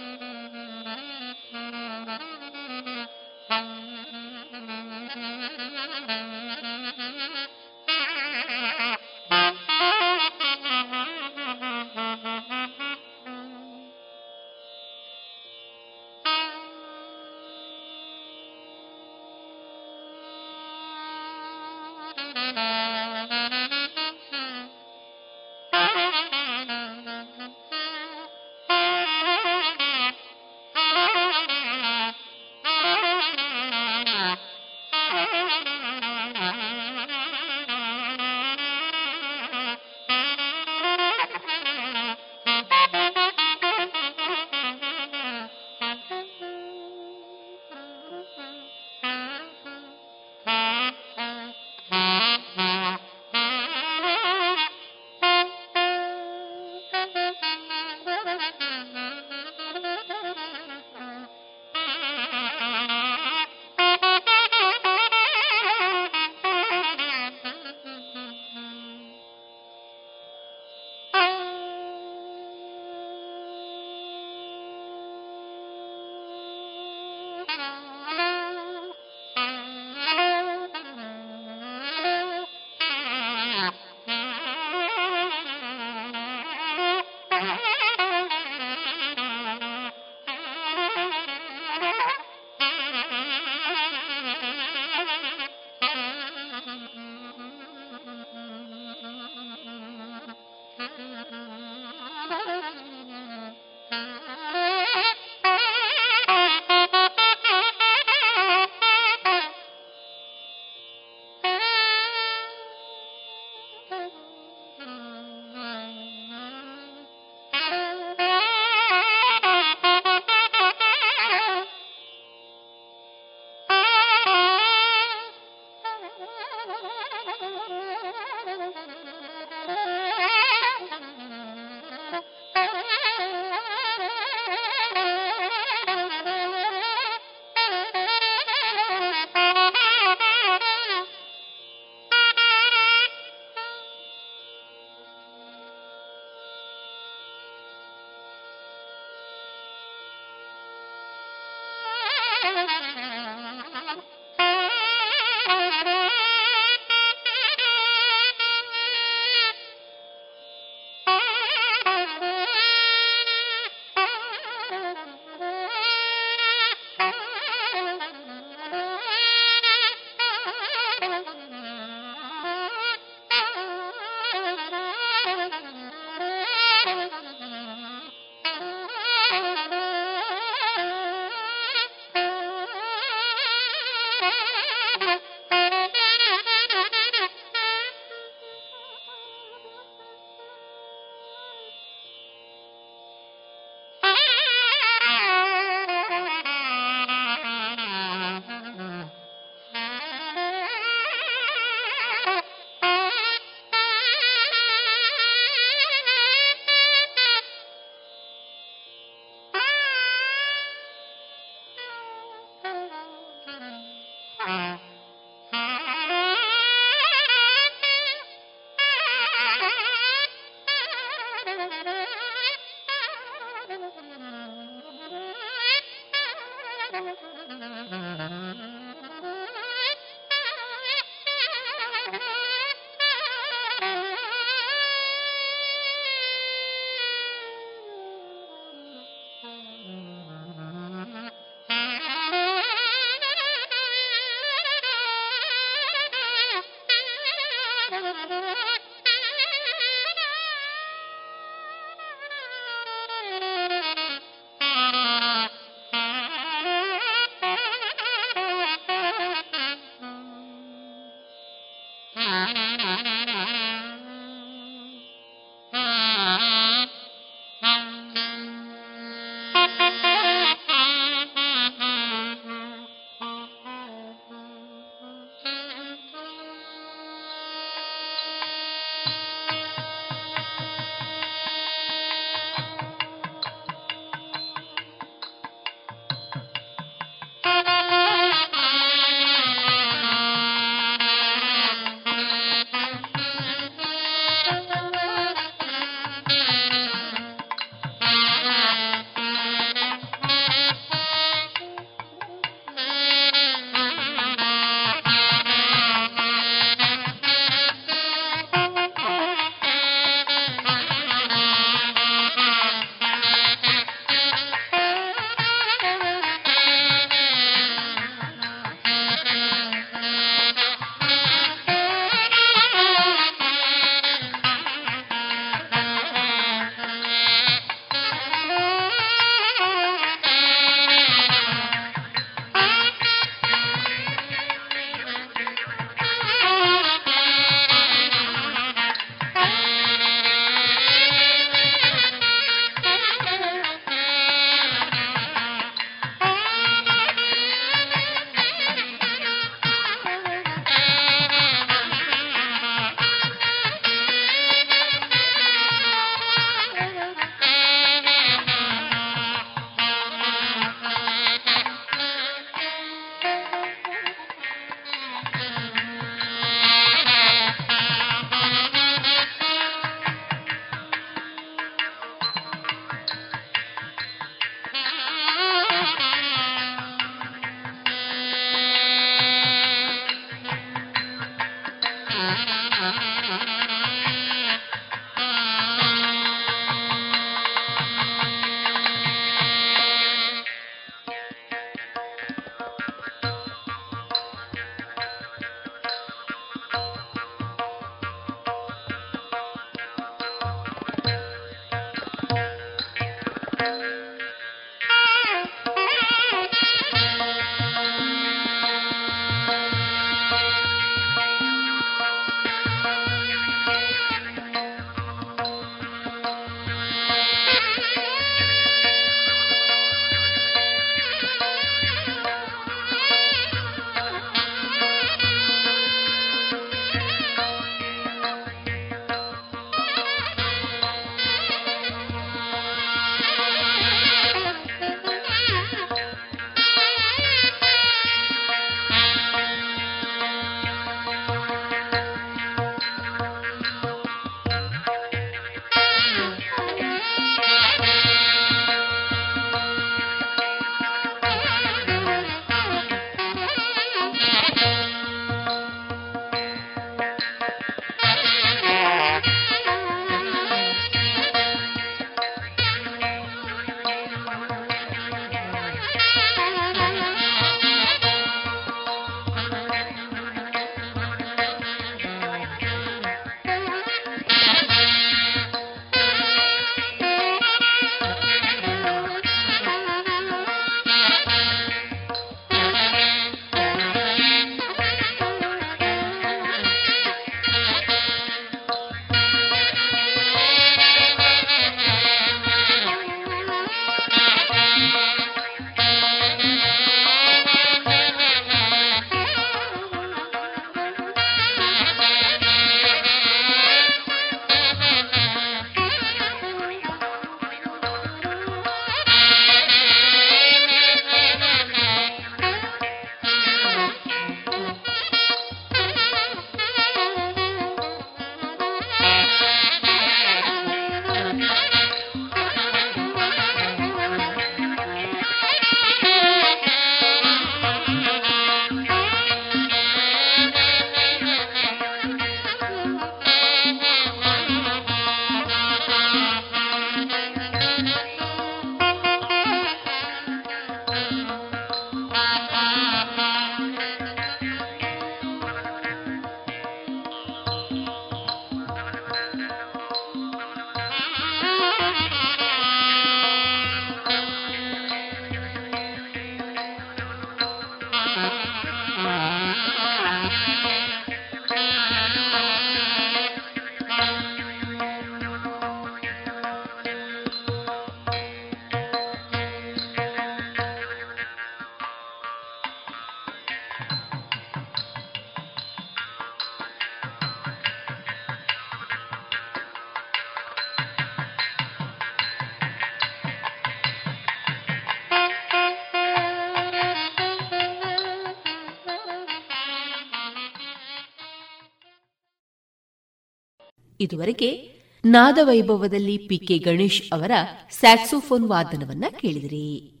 ಇದುವರೆಗೆ ನಾದವೈಭವದಲ್ಲಿ ಪಿಕೆ ಗಣೇಶ್ ಅವರ ಸ್ಯಾಕ್ಸೋಫೋನ್ ವಾದನವನ್ನ ಕೇಳಿದಿರಿ.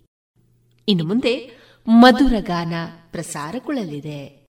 ಇನ್ನು ಮುಂದೆ ಮಧುರ ಗಾನ ಪ್ರಸಾರಗೊಳ್ಳಲಿದೆ.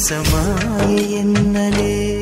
மோசமாய என்னலே.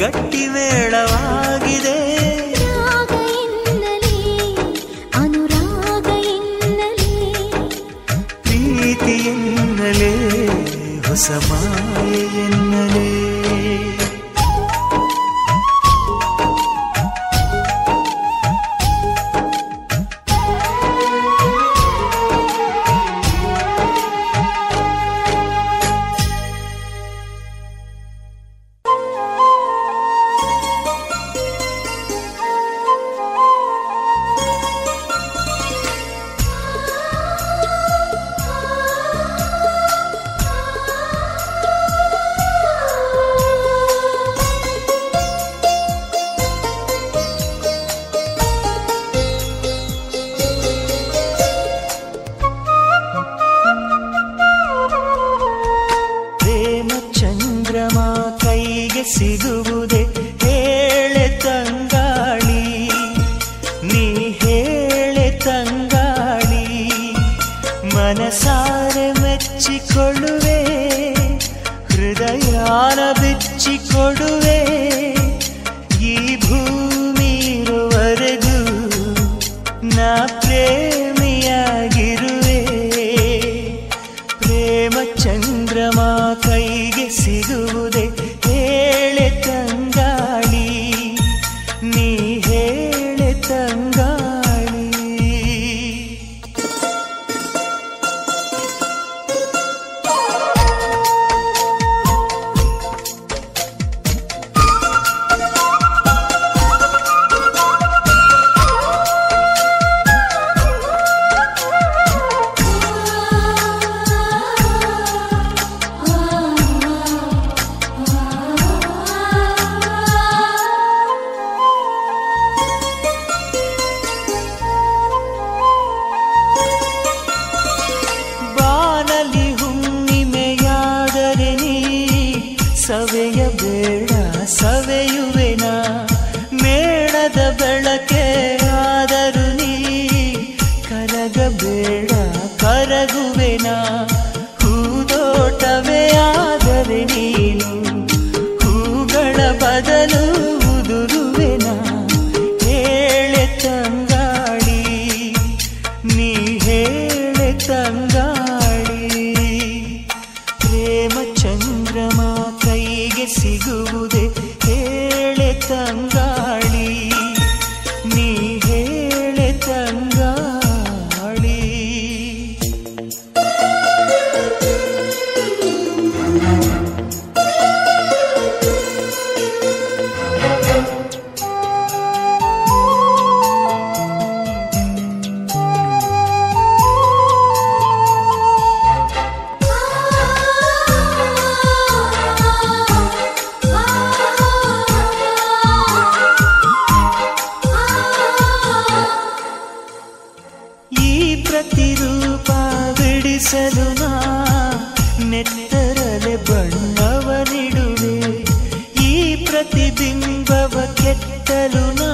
గట్టి వేళవా ಬಿಡಿಸಲು ನಾ ನೆತ್ತರಲೆ ಬಣ್ಣವ ನಿಡುವೆ ಈ ಪ್ರತಿಬಿಂಬವ ಕೆತ್ತಲು ನಾ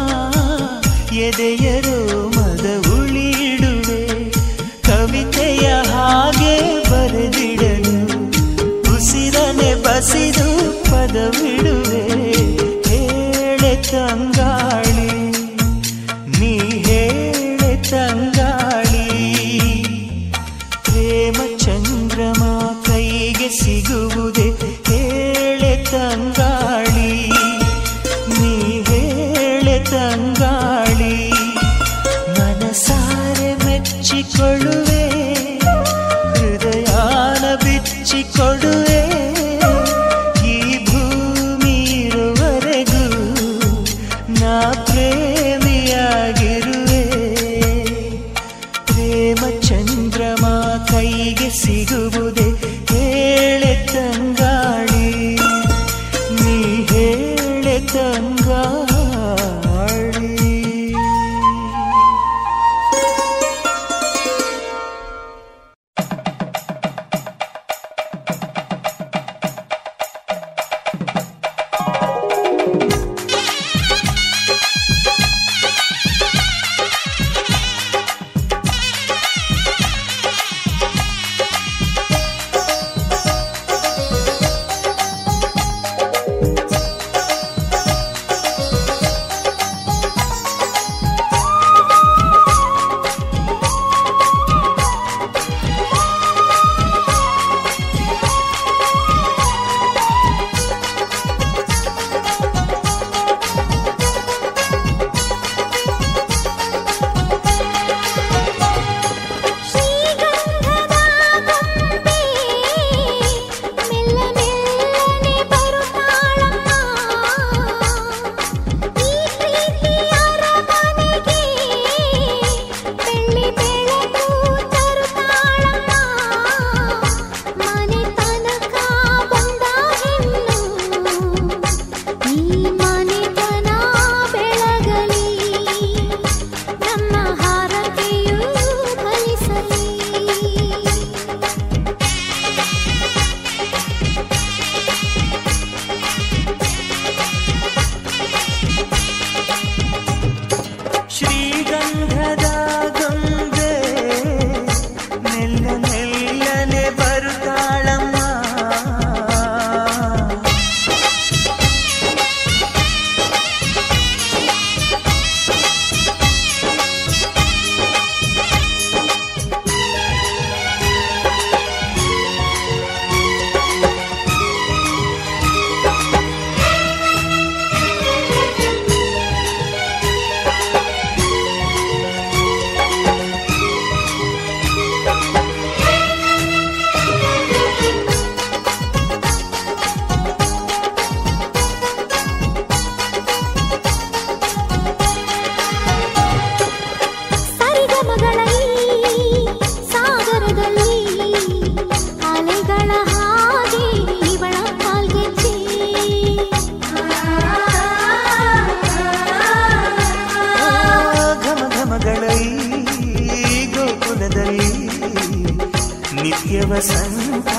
வசந்தா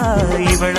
இவள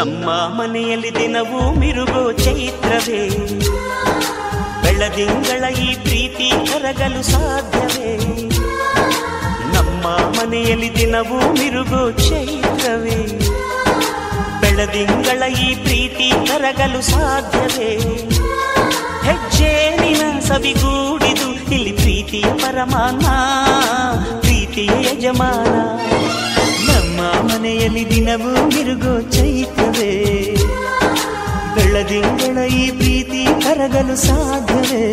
ನಮ್ಮ ಮನೆಯಲ್ಲಿ ದಿನವೂ ಮಿರುಗೋ ಚೈತ್ರವೇ. ಬೆಳದಿಂಗಳ ಈ ಪ್ರೀತಿ ಕರಗಲು ಸಾಧ್ಯವೇ. ನಮ್ಮ ಮನೆಯಲ್ಲಿ ದಿನವೂ ಮಿರುಗೋ ಚೈತ್ರವೇ. ಬೆಳದಿಂಗಳ ಈ ಪ್ರೀತಿ ಕರಗಲು ಸಾಧ್ಯವೇ. ಹೆಜ್ಜೇನಿನ ಸವಿಗೂಡಿದು, ಇಲ್ಲಿ ಪ್ರೀತಿಯ ಪರಮಾನ ಪ್ರೀತಿಯ ಯಜಮಾನ. ಮನೆಯಲ್ಲಿ ದಿನವೂ ಮಿರುಗೋ ಚೈತವೇ ಬೆಳ್ಳದಿಂಗಳ ಈ ಪ್ರೀತಿ ಕರಗಲು ಸಾಧ್ಯವೇ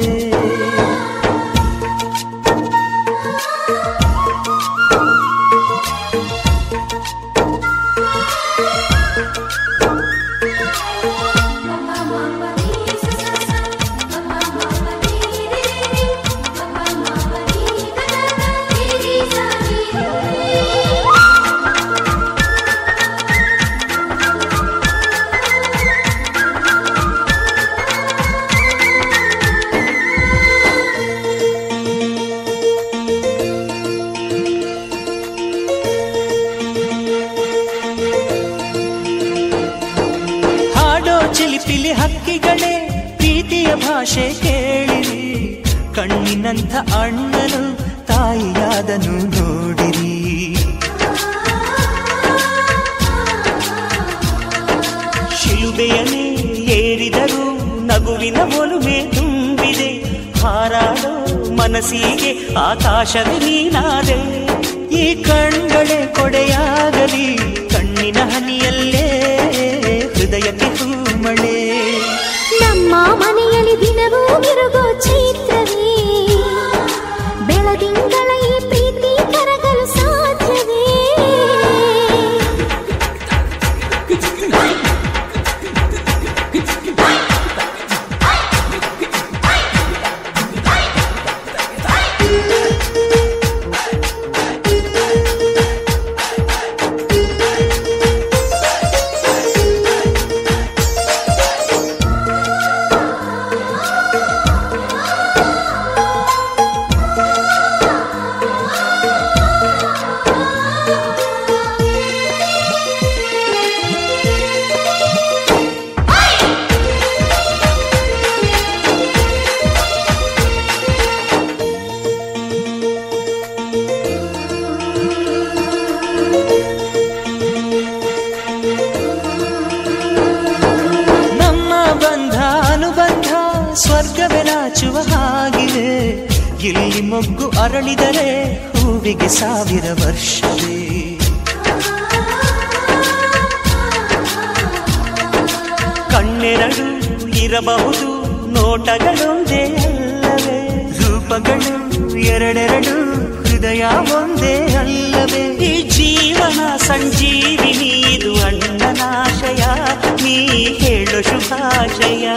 ಆಶಯ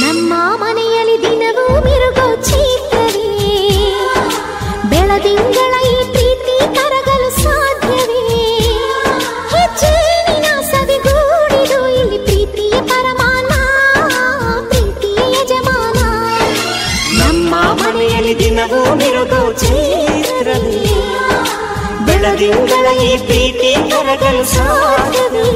ನಮ್ಮ ಮನೆಯಲ್ಲಿ ದಿನವೂ ಮಿರುಗೋ ಚೀತವೇ ಬೆಳದಿಂಗಳ ಈ ಪ್ರೀತಿ ಕರಗಲು ಸಾಧ್ಯವೇ ಹೆಚ್ಚಿನ ಸದಿಗೂಡಿದು ಇಲ್ಲಿ ಪ್ರೀತಿಯ ಪರಮಾನ ಪ್ರೀತಿಯ ಯಜಮಾನ ನಮ್ಮ ಮನೆಯಲ್ಲಿ ದಿನವೂ ಮಿರುಗೋ ಚೀತ್ರವೇ ಬೆಳದಿಂಗಳ ಈ ಪ್ರೀತಿ ಕರಗಲು ಸಾಧ್ಯವೇ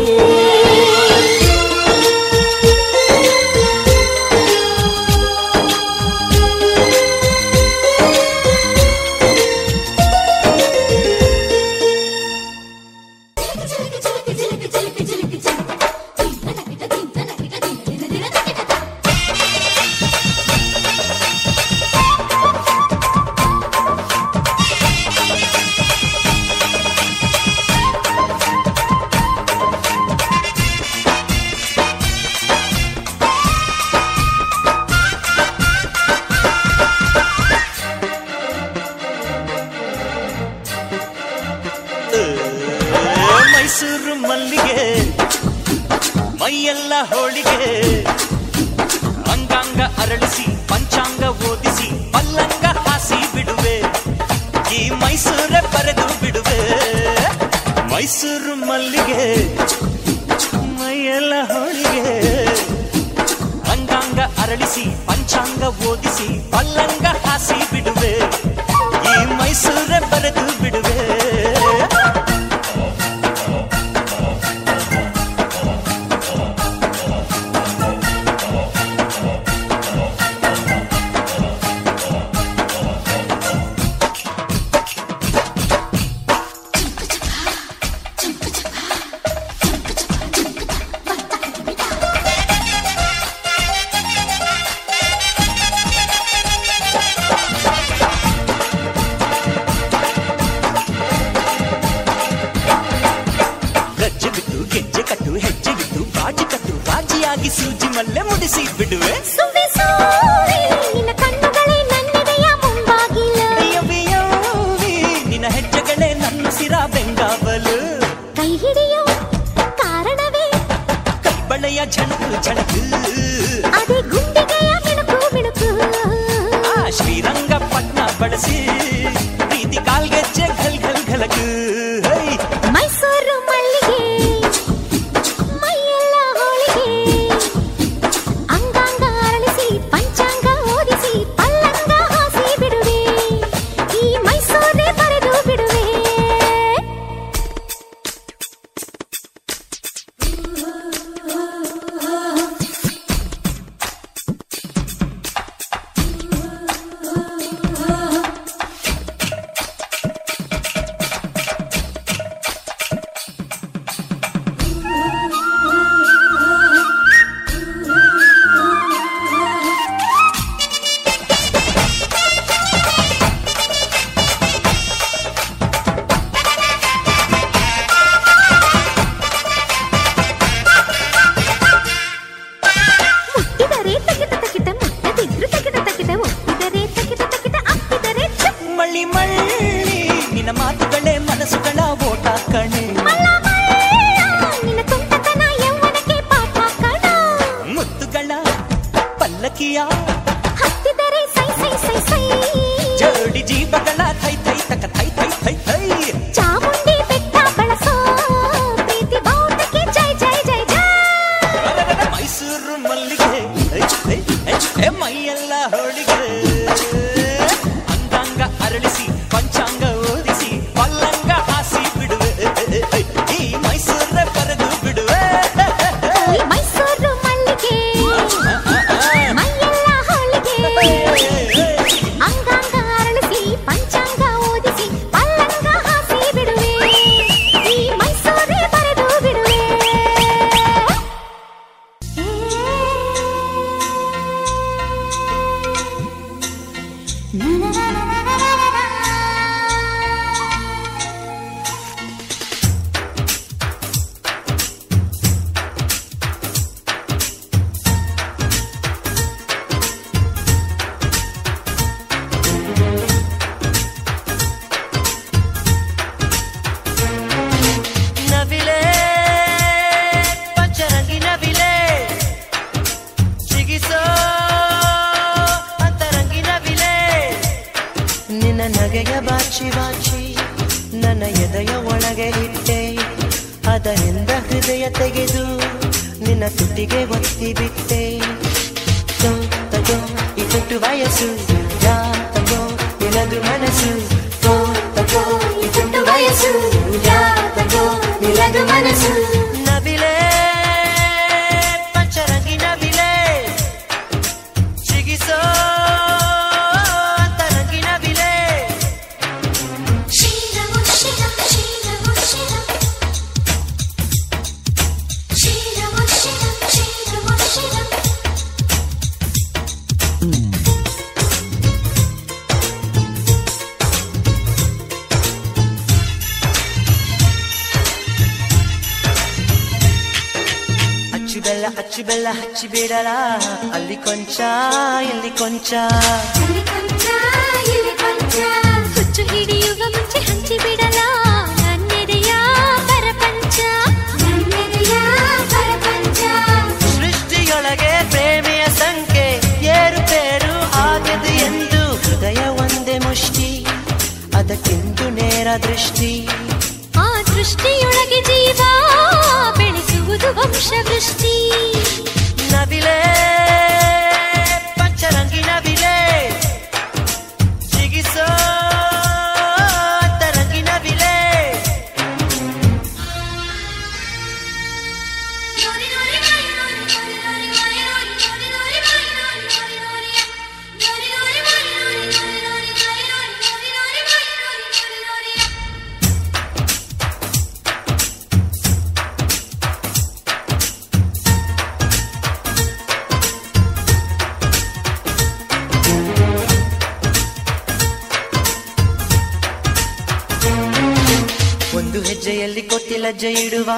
ಕೋತಿ ಲಜ್ಜೆ ಇಡುವ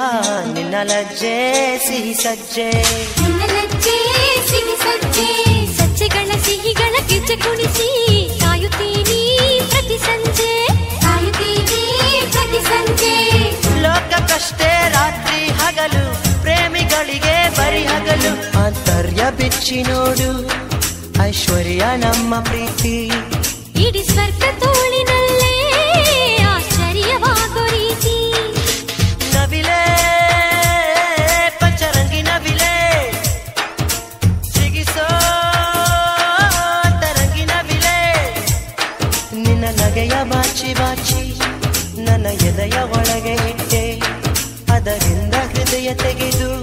ನಿನ್ನ ಲಜ್ಜೆ ಸಿಹಿ ಸಜ್ಜೆ. ನಿನ್ನ ಸಿಹಿ ಸಜ್ಜೆ ಸಜ್ಜೆಗಳ ಸಿಹಿಗಳ ಗೆಜ್ಜೆ ಕುಣಿಸಿ. ಕಾಯುತ್ತೀನಿ ಪ್ರತಿ ಸಂಜೆ ಕಾಯುತ್ತೀನಿ ಪ್ರತಿ ಸಂಜೆ. ಲೋಕಕ್ಕಷ್ಟೇ ರಾತ್ರಿ ಹಗಲು ಪ್ರೇಮಿಗಳಿಗೆ ಬರಿ ಹಗಲು. ಆಂತರ್ಯ ಬಿಚ್ಚಿ ನೋಡು ಐಶ್ವರ್ಯ ನಮ್ಮ ಪ್ರೀತಿ. ಇಡೀ ಸ್ವರ್ಗ ತೋಳಿನಲ್ಲಿ ಎದೆಯ ಒಳಗೆ ಇಟ್ಟೆ. ಅದರಿಂದ ಹೃದಯ ತೆಗೆದು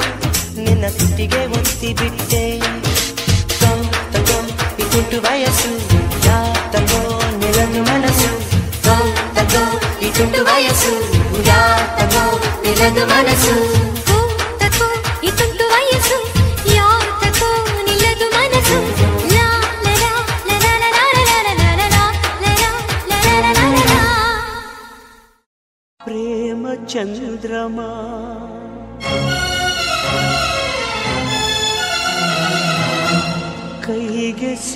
ನಿನ್ನ ತುಟಿಗೆ ಒತ್ತಿ ಬಿಟ್ಟೆ. ತಗೋ ಇಟ್ಟು ವಯಸ್ಸು ತಗೋ ನಿರನು ಮನಸ್ಸು. ತಗೋ ಇಟ್ಟು ವಯಸ್ಸು ತಗೋ ನಿರನು ಮನಸ್ಸು.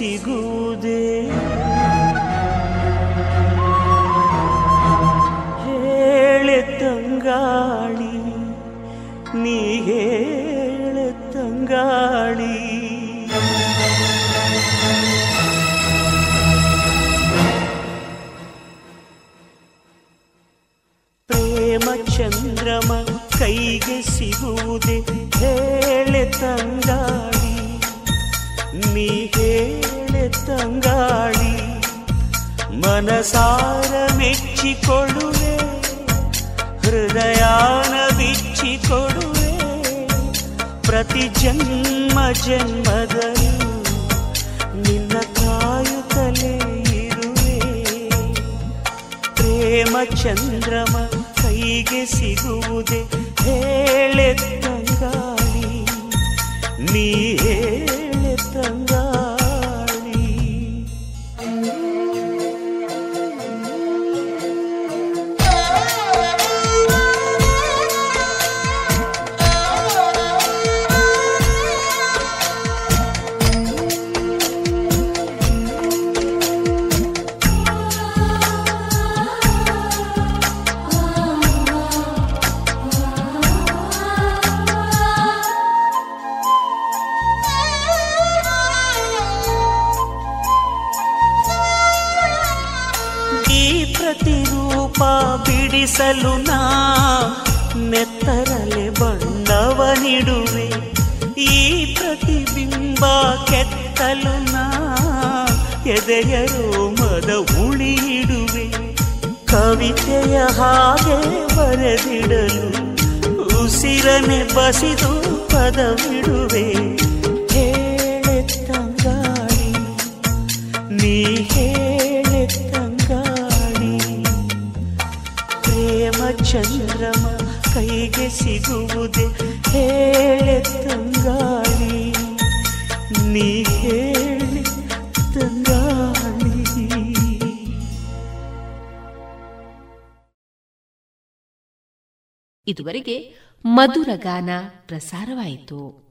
ಸಿಗುವ ಬಿಡಿಸಲು ನಾ ನೆತ್ತರಲೆ ಬಣ್ಣವ ನೀಡುವೆ. ಈ ಪ್ರತಿಬಿಂಬ ಕೆತ್ತಲು ನಾ ಎದೆಯ ಮದ ಉಳಿಯಿಡುವೆ. ಕವಿತೆಯ ಹಾಗೆ ಬರೆದಿಡಲು ಉಸಿರನೆ ಬಸಿದು ಪದವಿಡುವೆ. ಸಿಗುವುದೇ ಹೇಳೆ ತಂಗಾಳಿ. ನೀ ಹೇಳಿ ತಂಗಾಳಿ. ಇದುವರೆಗೆ ಮಧುರ ಗಾನ ಪ್ರಸಾರವಾಯಿತು.